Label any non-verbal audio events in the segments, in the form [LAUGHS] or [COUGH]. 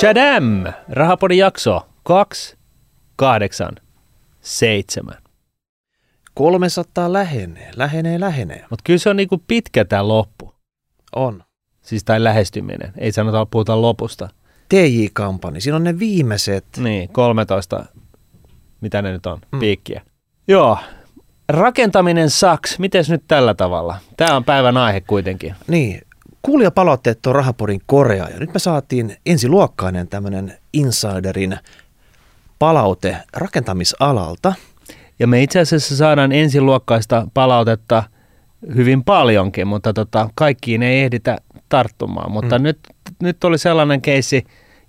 Chadam! Rahapodin jakso 2, 8, 7. 300 lähenee, lähenee, lähenee. Mutta kyllä se on niinku pitkä tämä loppu. On. Siis tai lähestyminen. Ei sanota, puhuta lopusta. TJ-kampani, siinä on ne viimeiset. Niin, 13, mitä ne nyt on, mm. piikkiä. Joo, rakentaminen saks. Miten nyt tällä tavalla? Tämä on päivän aihe kuitenkin. Niin, kuulijapalautteet on Rahapodin Korea ja nyt me saatiin ensiluokkainen tämmöinen insiderin palaute rakentamisalalta. Ja me itse asiassa saadaan ensiluokkaista palautetta hyvin paljonkin, mutta tota, kaikkiin ei ehditä tarttumaan. Mutta mm. nyt, nyt oli sellainen keissi,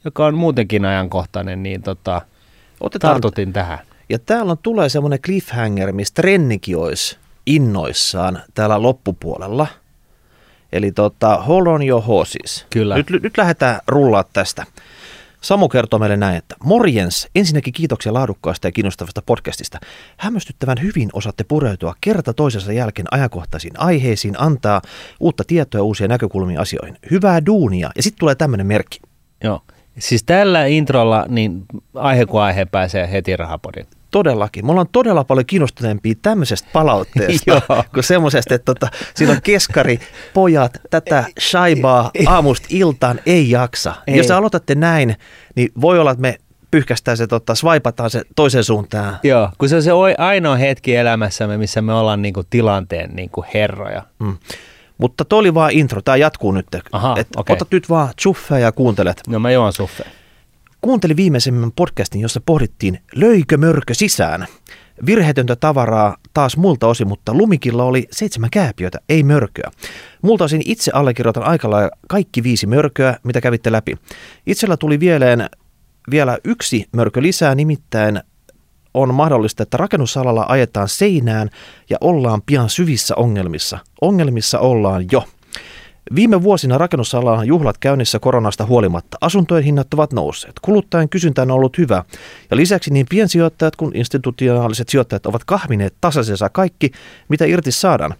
joka on muutenkin ajankohtainen, niin tota, Otetaan, tartutin tähän. Ja täällä on, tulee semmoinen cliffhanger, mistä Rennikin olisi innoissaan täällä loppupuolella. Eli tota, hold on your horses. Kyllä. Nyt, nyt lähdetään rullaa tästä. Samu kertoo meille näin, että morjens, ensinnäkin kiitoksia laadukkaasta ja kiinnostavasta podcastista. Hämmästyttävän hyvin osaatte pureutua kerta toisensa jälkeen ajankohtaisiin aiheisiin, antaa uutta tietoa ja uusia näkökulmia asioihin. Hyvää duunia. Ja sitten tulee tämmöinen merkki. Joo. Siis tällä introlla niin aihe kuin aihe pääsee heti rahapodin. Todellakin. Me ollaan todella paljon kiinnostuneempia tämmöisestä palautteesta [LAUGHS] kuin semmoisesta, että tota, siinä on keskari, pojat, tätä shaibaa aamusta iltaan ei jaksa. Ei. Jos aloitatte näin, niin voi olla, että me pyyhkästään se, tota, swipataan se toiseen suuntaan. Joo, kun se on se ainoa hetki elämässämme, missä me ollaan niinku tilanteen niinku herroja. Mm. Mutta toi oli vaan intro, tämä jatkuu nyt. Aha, Et okay. Otat nyt vaan suffea ja kuuntelet. No mä juon suffea. Kuuntelin viimeisemmän podcastin, jossa pohdittiin, löikö mörkö sisään. Virheetöntä tavaraa taas multa osin, mutta lumikilla oli seitsemän kääpiötä, ei mörköä. Multa osin itse allekirjoitan aika lailla kaikki viisi mörköä, mitä kävitte läpi. Itsellä tuli vieleen vielä yksi mörkö lisää, nimittäin on mahdollista, että rakennusalalla ajetaan seinään ja ollaan pian syvissä ongelmissa. Ongelmissa ollaan jo. Viime vuosina rakennusalalla juhlat käynnissä koronasta huolimatta. Asuntojen hinnat ovat nousseet. Kuluttajan kysyntä on ollut hyvä. Ja lisäksi niin piensijoittajat kuin institutionaaliset sijoittajat ovat kahmineet tasaisensa kaikki, mitä irti saadaan.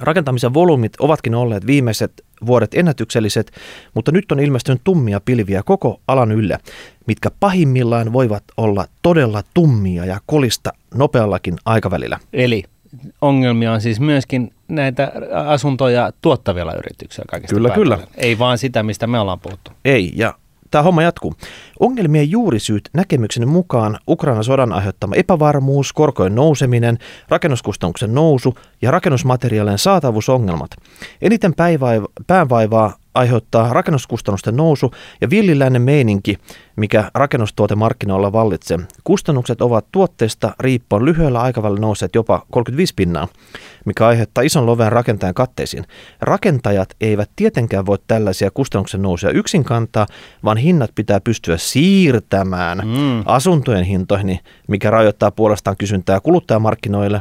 Rakentamisen volyymit ovatkin olleet viimeiset vuodet ennätykselliset, mutta nyt on ilmestynyt tummia pilviä koko alan yllä, mitkä pahimmillaan voivat olla todella tummia ja kolista nopeallakin aikavälillä. Eli ongelmia on siis myöskin näitä asuntoja tuottavilla yrityksillä kaikista Kyllä, päätellä. kyllä. Ei vaan sitä, mistä me ollaan puhuttu. Ei, ja tämä homma jatkuu. Ongelmien juurisyyt näkemykseni mukaan Ukrainan sodan aiheuttama epävarmuus, korkojen nouseminen, rakennuskustannuksen nousu ja rakennusmateriaalien saatavuusongelmat. Eniten päänvaivaa aiheuttaa rakennuskustannusten nousu ja villiläinen meininki, mikä rakennustuotemarkkinoilla vallitsee. Kustannukset ovat tuotteesta riippuen lyhyellä aikavälillä nousseet jopa 35 pinnaa, mikä aiheuttaa ison loven rakentajan katteisiin. Rakentajat eivät tietenkään voi tällaisia kustannuksen nousuja yksin kantaa, vaan hinnat pitää pystyä siirtämään mm. asuntojen hintoihin, mikä rajoittaa puolestaan kysyntää kuluttajamarkkinoille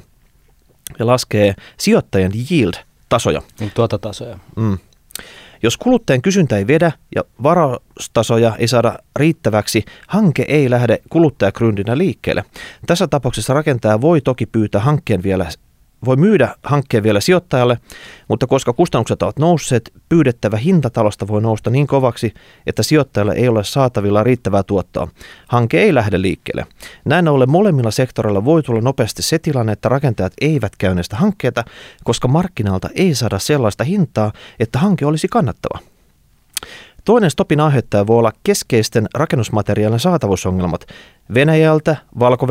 ja laskee sijoittajien yield-tasoja. Tuota tasoja. Mm. Jos kuluttajan kysyntä ei vedä ja varaustasoja ei saada riittäväksi, hanke ei lähde kuluttajakryndinä liikkeelle. Tässä tapauksessa rakentaja voi toki pyytää hankkeen vielä voi myydä hankkeen vielä sijoittajalle, mutta koska kustannukset ovat nousseet, pyydettävä hinta talosta voi nousta niin kovaksi, että sijoittajalle ei ole saatavilla riittävää tuottoa. Hanke ei lähde liikkeelle. Näin ollen molemmilla sektoreilla voi tulla nopeasti se tilanne, että rakentajat eivät käynnistä hankkeita, koska markkinalta ei saada sellaista hintaa, että hanke olisi kannattava. Toinen stopin aiheuttaja voi olla keskeisten rakennusmateriaalien saatavuusongelmat. Venäjältä, valko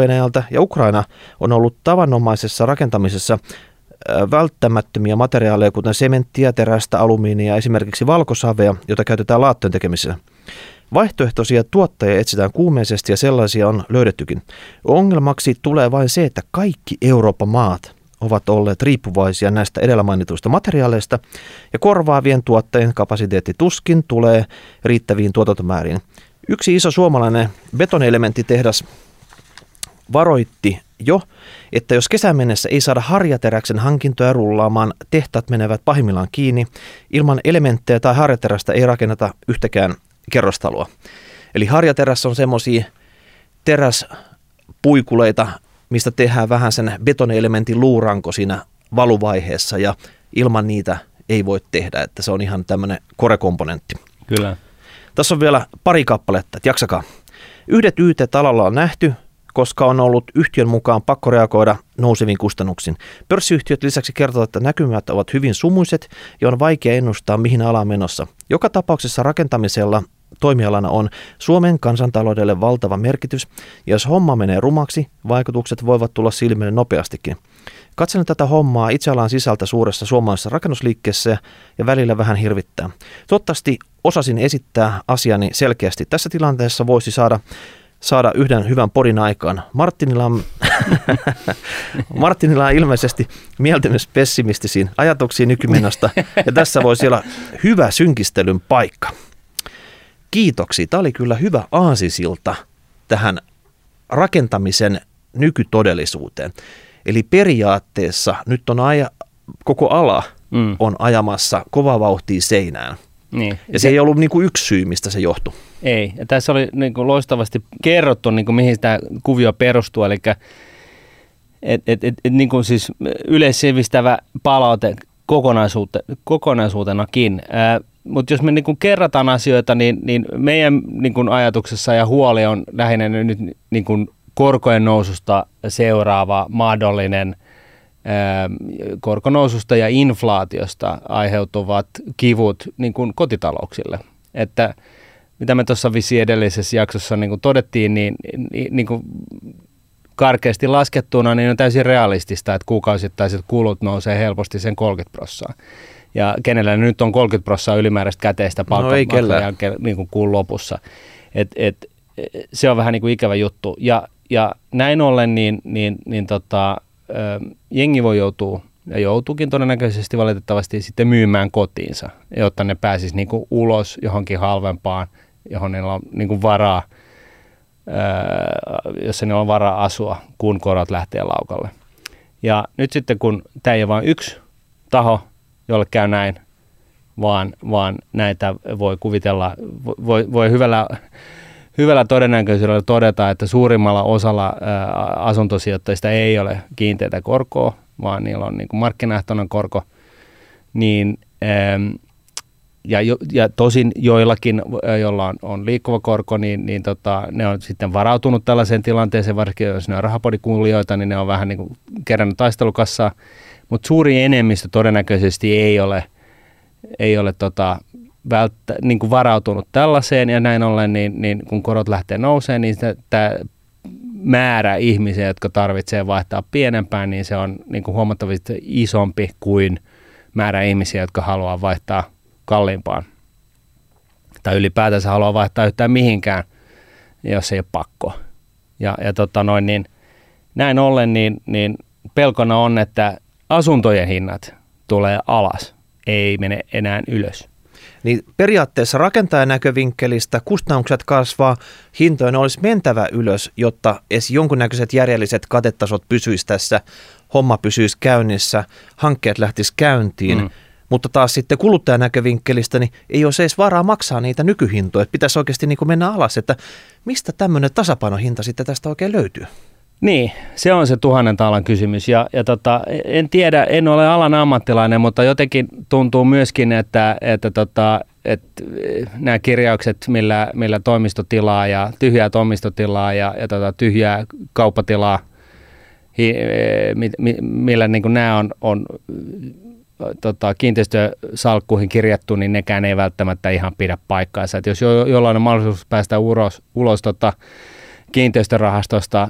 ja Ukraina on ollut tavanomaisessa rakentamisessa välttämättömiä materiaaleja, kuten sementtiä, terästä, alumiinia ja esimerkiksi valkosavea, jota käytetään laattojen tekemisessä. Vaihtoehtoisia tuottajia etsitään kuumeisesti ja sellaisia on löydettykin. Ongelmaksi tulee vain se, että kaikki Euroopan maat ovat olleet riippuvaisia näistä edellä mainituista materiaaleista ja korvaavien tuottajien kapasiteetti tuskin tulee riittäviin tuotantomääriin. Yksi iso suomalainen betonielementtitehdas varoitti jo, että jos kesän mennessä ei saada harjateräksen hankintoja rullaamaan, tehtaat menevät pahimmillaan kiinni. Ilman elementtejä tai harjaterästä ei rakenneta yhtäkään kerrostaloa. Eli harjaterässä on semmoisia teräspuikuleita, mistä tehdään vähän sen betonielementin luuranko siinä valuvaiheessa ja ilman niitä ei voi tehdä, että se on ihan tämmöinen korekomponentti. Kyllä. Tässä on vielä pari kappaletta, että jaksakaa. Yhdet YT alalla on nähty, koska on ollut yhtiön mukaan pakko reagoida nouseviin kustannuksiin. Pörssiyhtiöt lisäksi kertovat, että näkymät ovat hyvin sumuiset ja on vaikea ennustaa, mihin ala on menossa. Joka tapauksessa rakentamisella toimialana on Suomen kansantaloudelle valtava merkitys, ja jos homma menee rumaksi, vaikutukset voivat tulla silmille nopeastikin. Katselen tätä hommaa itse alan sisältä suuressa suomalaisessa rakennusliikkeessä ja välillä vähän hirvittää. Toivottavasti osasin esittää asiani selkeästi. Tässä tilanteessa voisi saada saada yhden hyvän podin aikaan. Martinilla on, [LAUGHS] Martinilla on ilmeisesti mieltymys pessimistisiin ajatuksiin nykymenosta, ja tässä voisi olla hyvä synkistelyn paikka. Kiitoksia. Tämä oli kyllä hyvä aasisilta tähän rakentamisen nykytodellisuuteen. Eli periaatteessa nyt on aja, koko ala mm. on ajamassa kova vauhtia seinään. Niin. Ja se ei ollut niin kuin yksi syy, mistä se johtui. Ei. Ja tässä oli niin kuin loistavasti kerrottu, niin kuin mihin tämä kuvio perustuu. Eli et, et, et, et, niin kuin siis yleissivistävä palaute kokonaisuute, kokonaisuutenakin. Mutta jos me niin kuin kerrataan asioita, niin, niin meidän niin kuin ajatuksessa ja huoli on lähinnä nyt niin kuin korkojen noususta seuraava mahdollinen korkonoususta ja inflaatiosta aiheutuvat kivut niin kuin kotitalouksille. Että mitä me tuossa visi edellisessä jaksossa niin kuin todettiin, niin, niin, niin kuin karkeasti laskettuna niin on täysin realistista, että kuukausittaiset kulut nousee helposti sen 30 prosenttia. Ja kenellä nyt on 30 prosenttia ylimääräistä käteistä palkkamaksuja no niin kuin kuun lopussa. Et, et, se on vähän niin kuin ikävä juttu. Ja, ja näin ollen niin, niin, niin tota, jengi voi joutua ja joutuukin todennäköisesti valitettavasti sitten myymään kotiinsa, jotta ne pääsis niin kuin ulos johonkin halvempaan, johon niillä on niin kuin varaa, jossa niillä on varaa asua, kun korot lähtee laukalle. Ja nyt sitten kun tämä ei ole vain yksi taho, jolle käy näin, vaan, vaan näitä voi kuvitella, voi, voi hyvällä hyvällä todennäköisyydellä todeta, että suurimmalla osalla asuntosijoittajista ei ole kiinteitä korkoa, vaan niillä on niin markkinaehtoinen korko, niin ja, jo, ja tosin joillakin, joilla on, on liikkuva korko, niin, niin tota, ne on sitten varautunut tällaiseen tilanteeseen, varsinkin jos ne on rahapodikuulijoita, niin ne on vähän niin kuin kerännyt taistelukassaa, mutta suuri enemmistö todennäköisesti ei ole, ei ole tota, välttä, niin kuin varautunut tällaiseen ja näin ollen, niin, niin kun korot lähtee nousemaan, niin tämä määrä ihmisiä, jotka tarvitsee vaihtaa pienempään, niin se on niin kuin huomattavasti isompi kuin määrä ihmisiä, jotka haluaa vaihtaa kalliimpaan. Tai ylipäätänsä haluaa vaihtaa yhtään mihinkään, jos ei ole pakko. Ja, ja tota noin, niin, näin ollen niin, niin pelkona on, että asuntojen hinnat tulee alas, ei mene enää ylös niin periaatteessa rakentajan näkövinkkelistä kustannukset kasvaa, hintojen olisi mentävä ylös, jotta edes jonkunnäköiset järjelliset katetasot pysyisi tässä, homma pysyisi käynnissä, hankkeet lähtis käyntiin. Mm. Mutta taas sitten kuluttajan näkövinkkelistä niin ei ole edes varaa maksaa niitä nykyhintoja. Että pitäisi oikeasti niin kuin mennä alas, että mistä tämmöinen tasapainohinta sitten tästä oikein löytyy? Niin, se on se tuhannen taalan kysymys. Ja, ja tota, en tiedä, en ole alan ammattilainen, mutta jotenkin tuntuu myöskin, että, että, tota, että nämä kirjaukset, millä, millä toimistotilaa ja tyhjää toimistotilaa ja, ja tota, tyhjää kauppatilaa, hi, mi, millä niin nämä on, on tota, kiinteistösalkkuihin kirjattu, niin nekään ei välttämättä ihan pidä paikkaansa. Et jos jo, jollain on mahdollisuus päästä ulos, ulos tota, kiinteistörahastosta,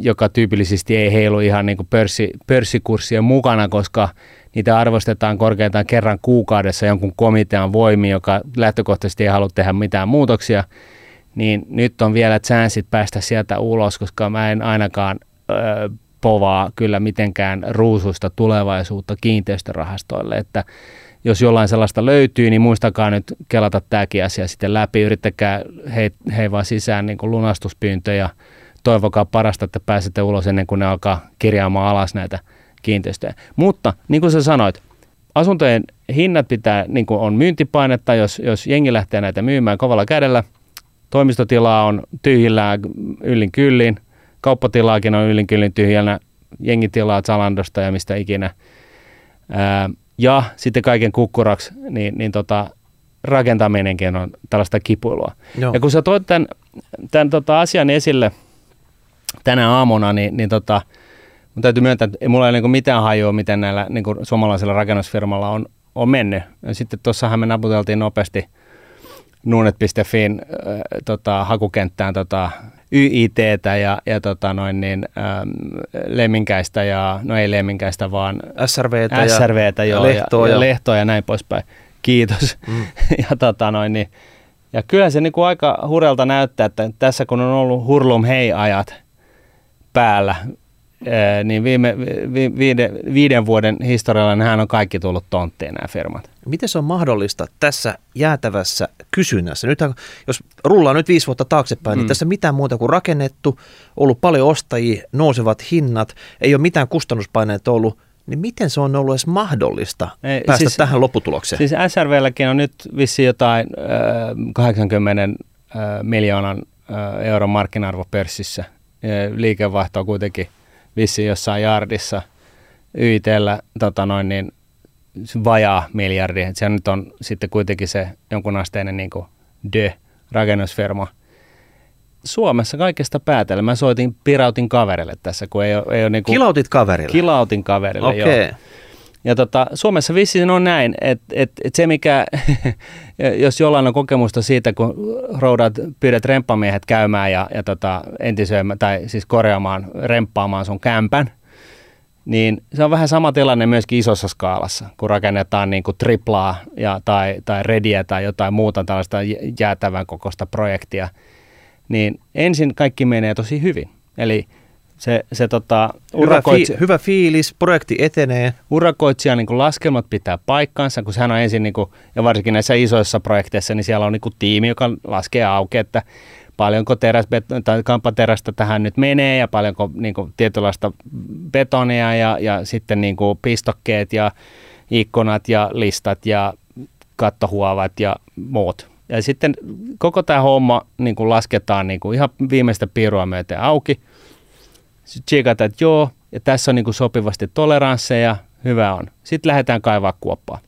joka tyypillisesti ei heilu ihan niin kuin pörssi, pörssikurssien mukana, koska niitä arvostetaan korkeintaan kerran kuukaudessa jonkun komitean voimi, joka lähtökohtaisesti ei halua tehdä mitään muutoksia, niin nyt on vielä chanssit päästä sieltä ulos, koska mä en ainakaan ö, povaa kyllä mitenkään ruusuista tulevaisuutta kiinteistörahastoille, että jos jollain sellaista löytyy, niin muistakaa nyt kelata tämäkin asia sitten läpi. Yrittäkää he, he vaan sisään niin kuin lunastuspyyntöjä. Toivokaa parasta, että pääsette ulos ennen kuin ne alkaa kirjaamaan alas näitä kiinteistöjä. Mutta niin kuin sä sanoit, asuntojen hinnat pitää, niin kuin on myyntipainetta, jos, jos jengi lähtee näitä myymään kovalla kädellä. Toimistotilaa on tyhjillään yllin kyllin, kauppatilaakin on yllin kyllin tyhjänä, jengi tilaa Zalandosta ja mistä ikinä. Ää, ja sitten kaiken kukkuraksi, niin, niin tota, rakentaminenkin on tällaista kipuilua. Joo. Ja kun sä toit tämän, tämän tota asian esille tänä aamuna, niin, niin tota, mun täytyy myöntää, että ei mulla ei ole niin mitään hajua, miten näillä niin suomalaisilla rakennusfirmalla on, on mennyt. Ja sitten tuossahan me naputeltiin nopeasti nuunet.fin äh, tota, hakukenttään tota, YITtä ja, ja tota noin niin, ähm, lemminkäistä ja, no ei lemminkäistä, vaan SRVtä, SRVtä ja, joo, ja, lehtoa ja, ja, lehtoa ja näin poispäin. Kiitos. Mm. [LAUGHS] ja, tota noin, niin, ja kyllä se niin kuin aika hurjalta näyttää, että tässä kun on ollut hurlum hei-ajat päällä, ää, niin viime, vi, viide, viiden vuoden historialla nehän on kaikki tullut tonttiin nämä firmat. Miten se on mahdollista tässä jäätävässä kysynnässä? Nyt jos rullaa nyt viisi vuotta taaksepäin, niin mm. niin tässä mitään muuta kuin rakennettu, ollut paljon ostajia, nousevat hinnat, ei ole mitään kustannuspaineita ollut, niin miten se on ollut edes mahdollista Ei, päästä siis, tähän lopputulokseen? Siis SRVlläkin on nyt vissi jotain äh, 80 äh, miljoonan äh, euron markkina-arvo pörssissä. Liikevaihto on kuitenkin vissi jossain jardissa. YITllä tota noin, niin, vajaa miljardi. Et se nyt on sitten kuitenkin se jonkunasteinen niin kuin rakennusfirma – Suomessa kaikesta päätellä. Mä soitin, pirautin kaverille tässä, kun ei ole... Ei ole niin kuin, Kilautit kaverille? Kilautin kaverille, okay. joo. Ja tota, Suomessa vissiin on näin, että et, et se mikä, [LAUGHS] jos jollain on kokemusta siitä, kun roudat, pyydät remppamiehet käymään ja, ja tota, tai siis korjaamaan, remppaamaan sun kämpän, niin se on vähän sama tilanne myöskin isossa skaalassa, kun rakennetaan niin kuin triplaa ja, tai, tai rediä tai jotain muuta tällaista jäätävän kokoista projektia – niin ensin kaikki menee tosi hyvin. Eli se, se tota, hyvä, fi, hyvä fiilis, projekti etenee. Urakoitsija niin laskelmat pitää paikkansa, kun sehän on ensin, niin kuin, ja varsinkin näissä isoissa projekteissa, niin siellä on niin kuin tiimi, joka laskee auki, että paljonko teräs, tai kampaterästä tähän nyt menee ja paljonko niin kuin, tietynlaista betonia ja, ja sitten niin kuin, pistokkeet ja ikkunat ja listat ja kattohuovat ja muut ja sitten koko tämä homma niin kuin lasketaan niin kuin ihan viimeistä piirua myöten auki. Sitten tsiikataan, että joo, ja tässä on niin kuin sopivasti toleransseja, hyvä on. Sitten lähdetään kaivaa kuoppaa.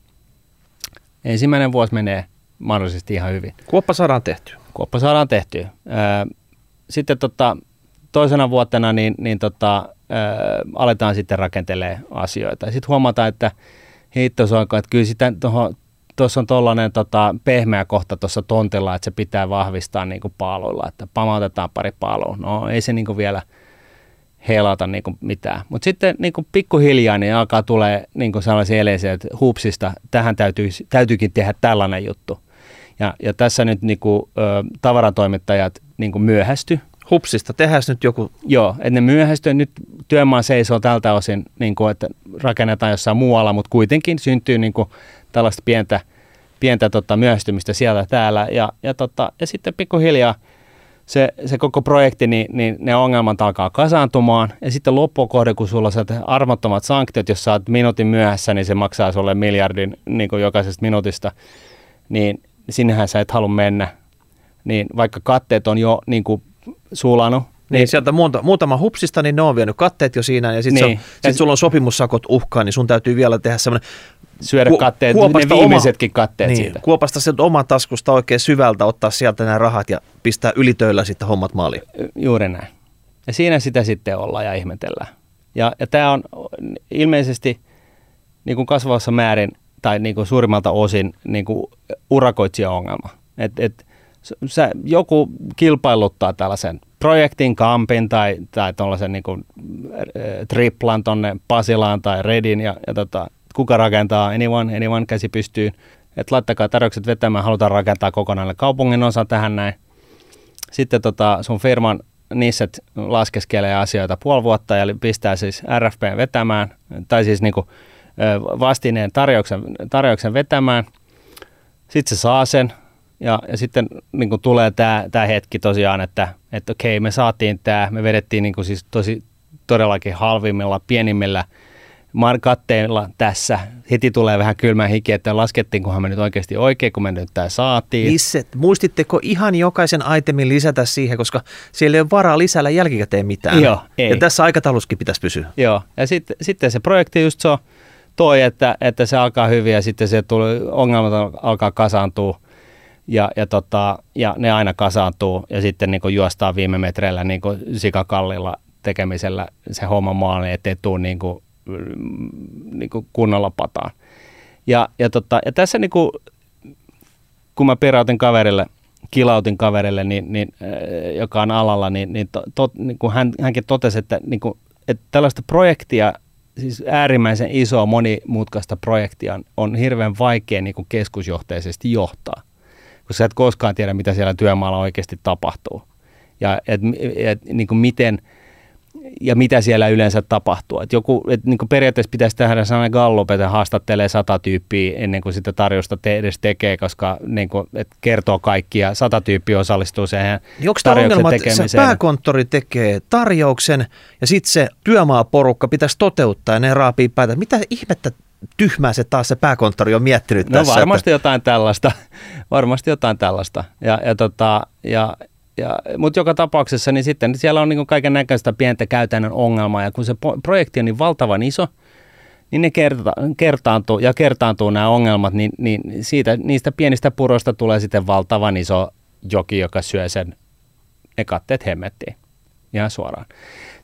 Ensimmäinen vuosi menee mahdollisesti ihan hyvin. Kuoppa saadaan tehtyä. Kuoppa saadaan tehtyä. Sitten tota, toisena vuotena niin, niin tota, aletaan sitten rakentelee asioita. Sitten huomataan, että hittosoinko, että kyllä sitä tuohon tuossa on tuollainen tota, pehmeä kohta tuossa tontilla, että se pitää vahvistaa niin kuin paaluilla, että pamautetaan pari paalua. No ei se niin kuin vielä helata niin kuin mitään. Mutta sitten niin kuin pikkuhiljaa niin alkaa tulee niin kuin sellaisia eleisiä, että hupsista tähän täytyy, täytyykin tehdä tällainen juttu. Ja, ja tässä nyt niin kuin, ö, tavaratoimittajat niin kuin myöhästy. Hupsista, tehdään nyt joku... Joo, että ne myöhästy. Nyt työmaa seisoo tältä osin, niin kuin, että rakennetaan jossain muualla, mutta kuitenkin syntyy niin kuin, tällaista pientä, pientä tota, myöhästymistä siellä täällä. Ja, ja, tota, ja sitten pikkuhiljaa se, se koko projekti, niin, niin ne ongelmat alkaa kasaantumaan. Ja sitten loppukohde, kun sulla on armottomat sanktiot, jos sä oot minuutin myöhässä, niin se maksaa sulle miljardin niin kuin jokaisesta minuutista. Niin sinnehän sä et halua mennä. Niin vaikka katteet on jo niin kuin sulanut, niin, niin sieltä muuta, muutama hupsista, niin ne on vienyt katteet jo siinä, ja sitten niin. sit sulla on sopimussakot uhkaa, niin sun täytyy vielä tehdä semmoinen syödä katteet, kuopasta ne viimeisetkin oma, katteet niin, siitä. Kuopasta sieltä oman taskusta oikein syvältä, ottaa sieltä nämä rahat ja pistää ylitöillä sitten hommat maaliin. Juuri näin. Ja siinä sitä sitten ollaan ja ihmetellään. Ja, ja tämä on ilmeisesti niin kuin kasvavassa määrin tai niin kuin suurimmalta osin niin kuin urakoitsija-ongelma. Et, et, sä, joku kilpailuttaa tällaisen projektin, kampin tai, tai tuollaisen niin kuin, triplan tonne Pasilaan tai Redin ja, ja tota, kuka rakentaa, anyone, anyone? Käsi pystyy. Että laittakaa tarjoukset vetämään, halutaan rakentaa kokonainen kaupungin osa tähän näin. Sitten tota, sun firman nisset laskeskelee asioita puoli vuotta ja pistää siis RFP vetämään, tai siis niinku, vastineen tarjouksen, tarjouksen vetämään. Sitten se saa sen, ja, ja sitten niin tulee tämä hetki tosiaan, että, että okei, me saatiin tämä, me vedettiin niin siis tosi todellakin halvimmilla, pienimmillä – katteilla tässä. Heti tulee vähän kylmä hiki, että laskettiinkohan me nyt oikeasti oikein, kun me nyt tämä saatiin. Missä, muistitteko ihan jokaisen itemin lisätä siihen, koska siellä ei ole varaa lisällä jälkikäteen mitään. Joo, ei. Ja tässä aikatauluskin pitäisi pysyä. Joo, ja sitten, sitten se projekti just se on toi, että, että se alkaa hyvin ja sitten se tuli, ongelmat alkaa kasaantua ja, ja, tota, ja ne aina kasaantuu ja sitten niin kuin juostaan viime metreillä niin sikakallilla tekemisellä se homma maali, ettei tule niin kuin, niin kuin kunnolla pataan. Ja, ja, tota, ja tässä niin kuin, kun mä perautin kaverille, kilautin kaverille, niin, niin, äh, joka on alalla, niin, niin, to, to, niin kuin hän, hänkin totesi, että, niin kuin, että tällaista projektia, siis äärimmäisen isoa monimutkaista projektia on, on hirveän vaikea niin kuin keskusjohteisesti johtaa, koska sä et koskaan tiedä, mitä siellä työmaalla oikeasti tapahtuu. Ja et, et, niin kuin miten – ja mitä siellä yleensä tapahtuu. Et joku, et niin periaatteessa pitäisi tehdä sellainen gallup, että haastattelee sata tyyppiä ennen kuin sitä tarjosta te edes tekee, koska niin kuin, et kertoo kaikki ja sata tyyppiä osallistuu siihen niin tarjouksen ongelma, tekemiseen. Se pääkonttori tekee tarjouksen ja sitten se työmaaporukka pitäisi toteuttaa ja ne raapii päätä. Mitä ihmettä tyhmää se taas se pääkonttori on miettinyt no, tässä? varmasti että... jotain tällaista. [LAUGHS] varmasti jotain tällaista. Ja, ja, tota, ja ja, mutta joka tapauksessa niin sitten siellä on niin kaiken näköistä pientä käytännön ongelmaa ja kun se projekti on niin valtavan iso, niin ne kerta, kertaantuu ja kertaantuu nämä ongelmat, niin, niin siitä, niistä pienistä puroista tulee sitten valtavan iso joki, joka syö sen ne katteet hemmettiin ihan suoraan.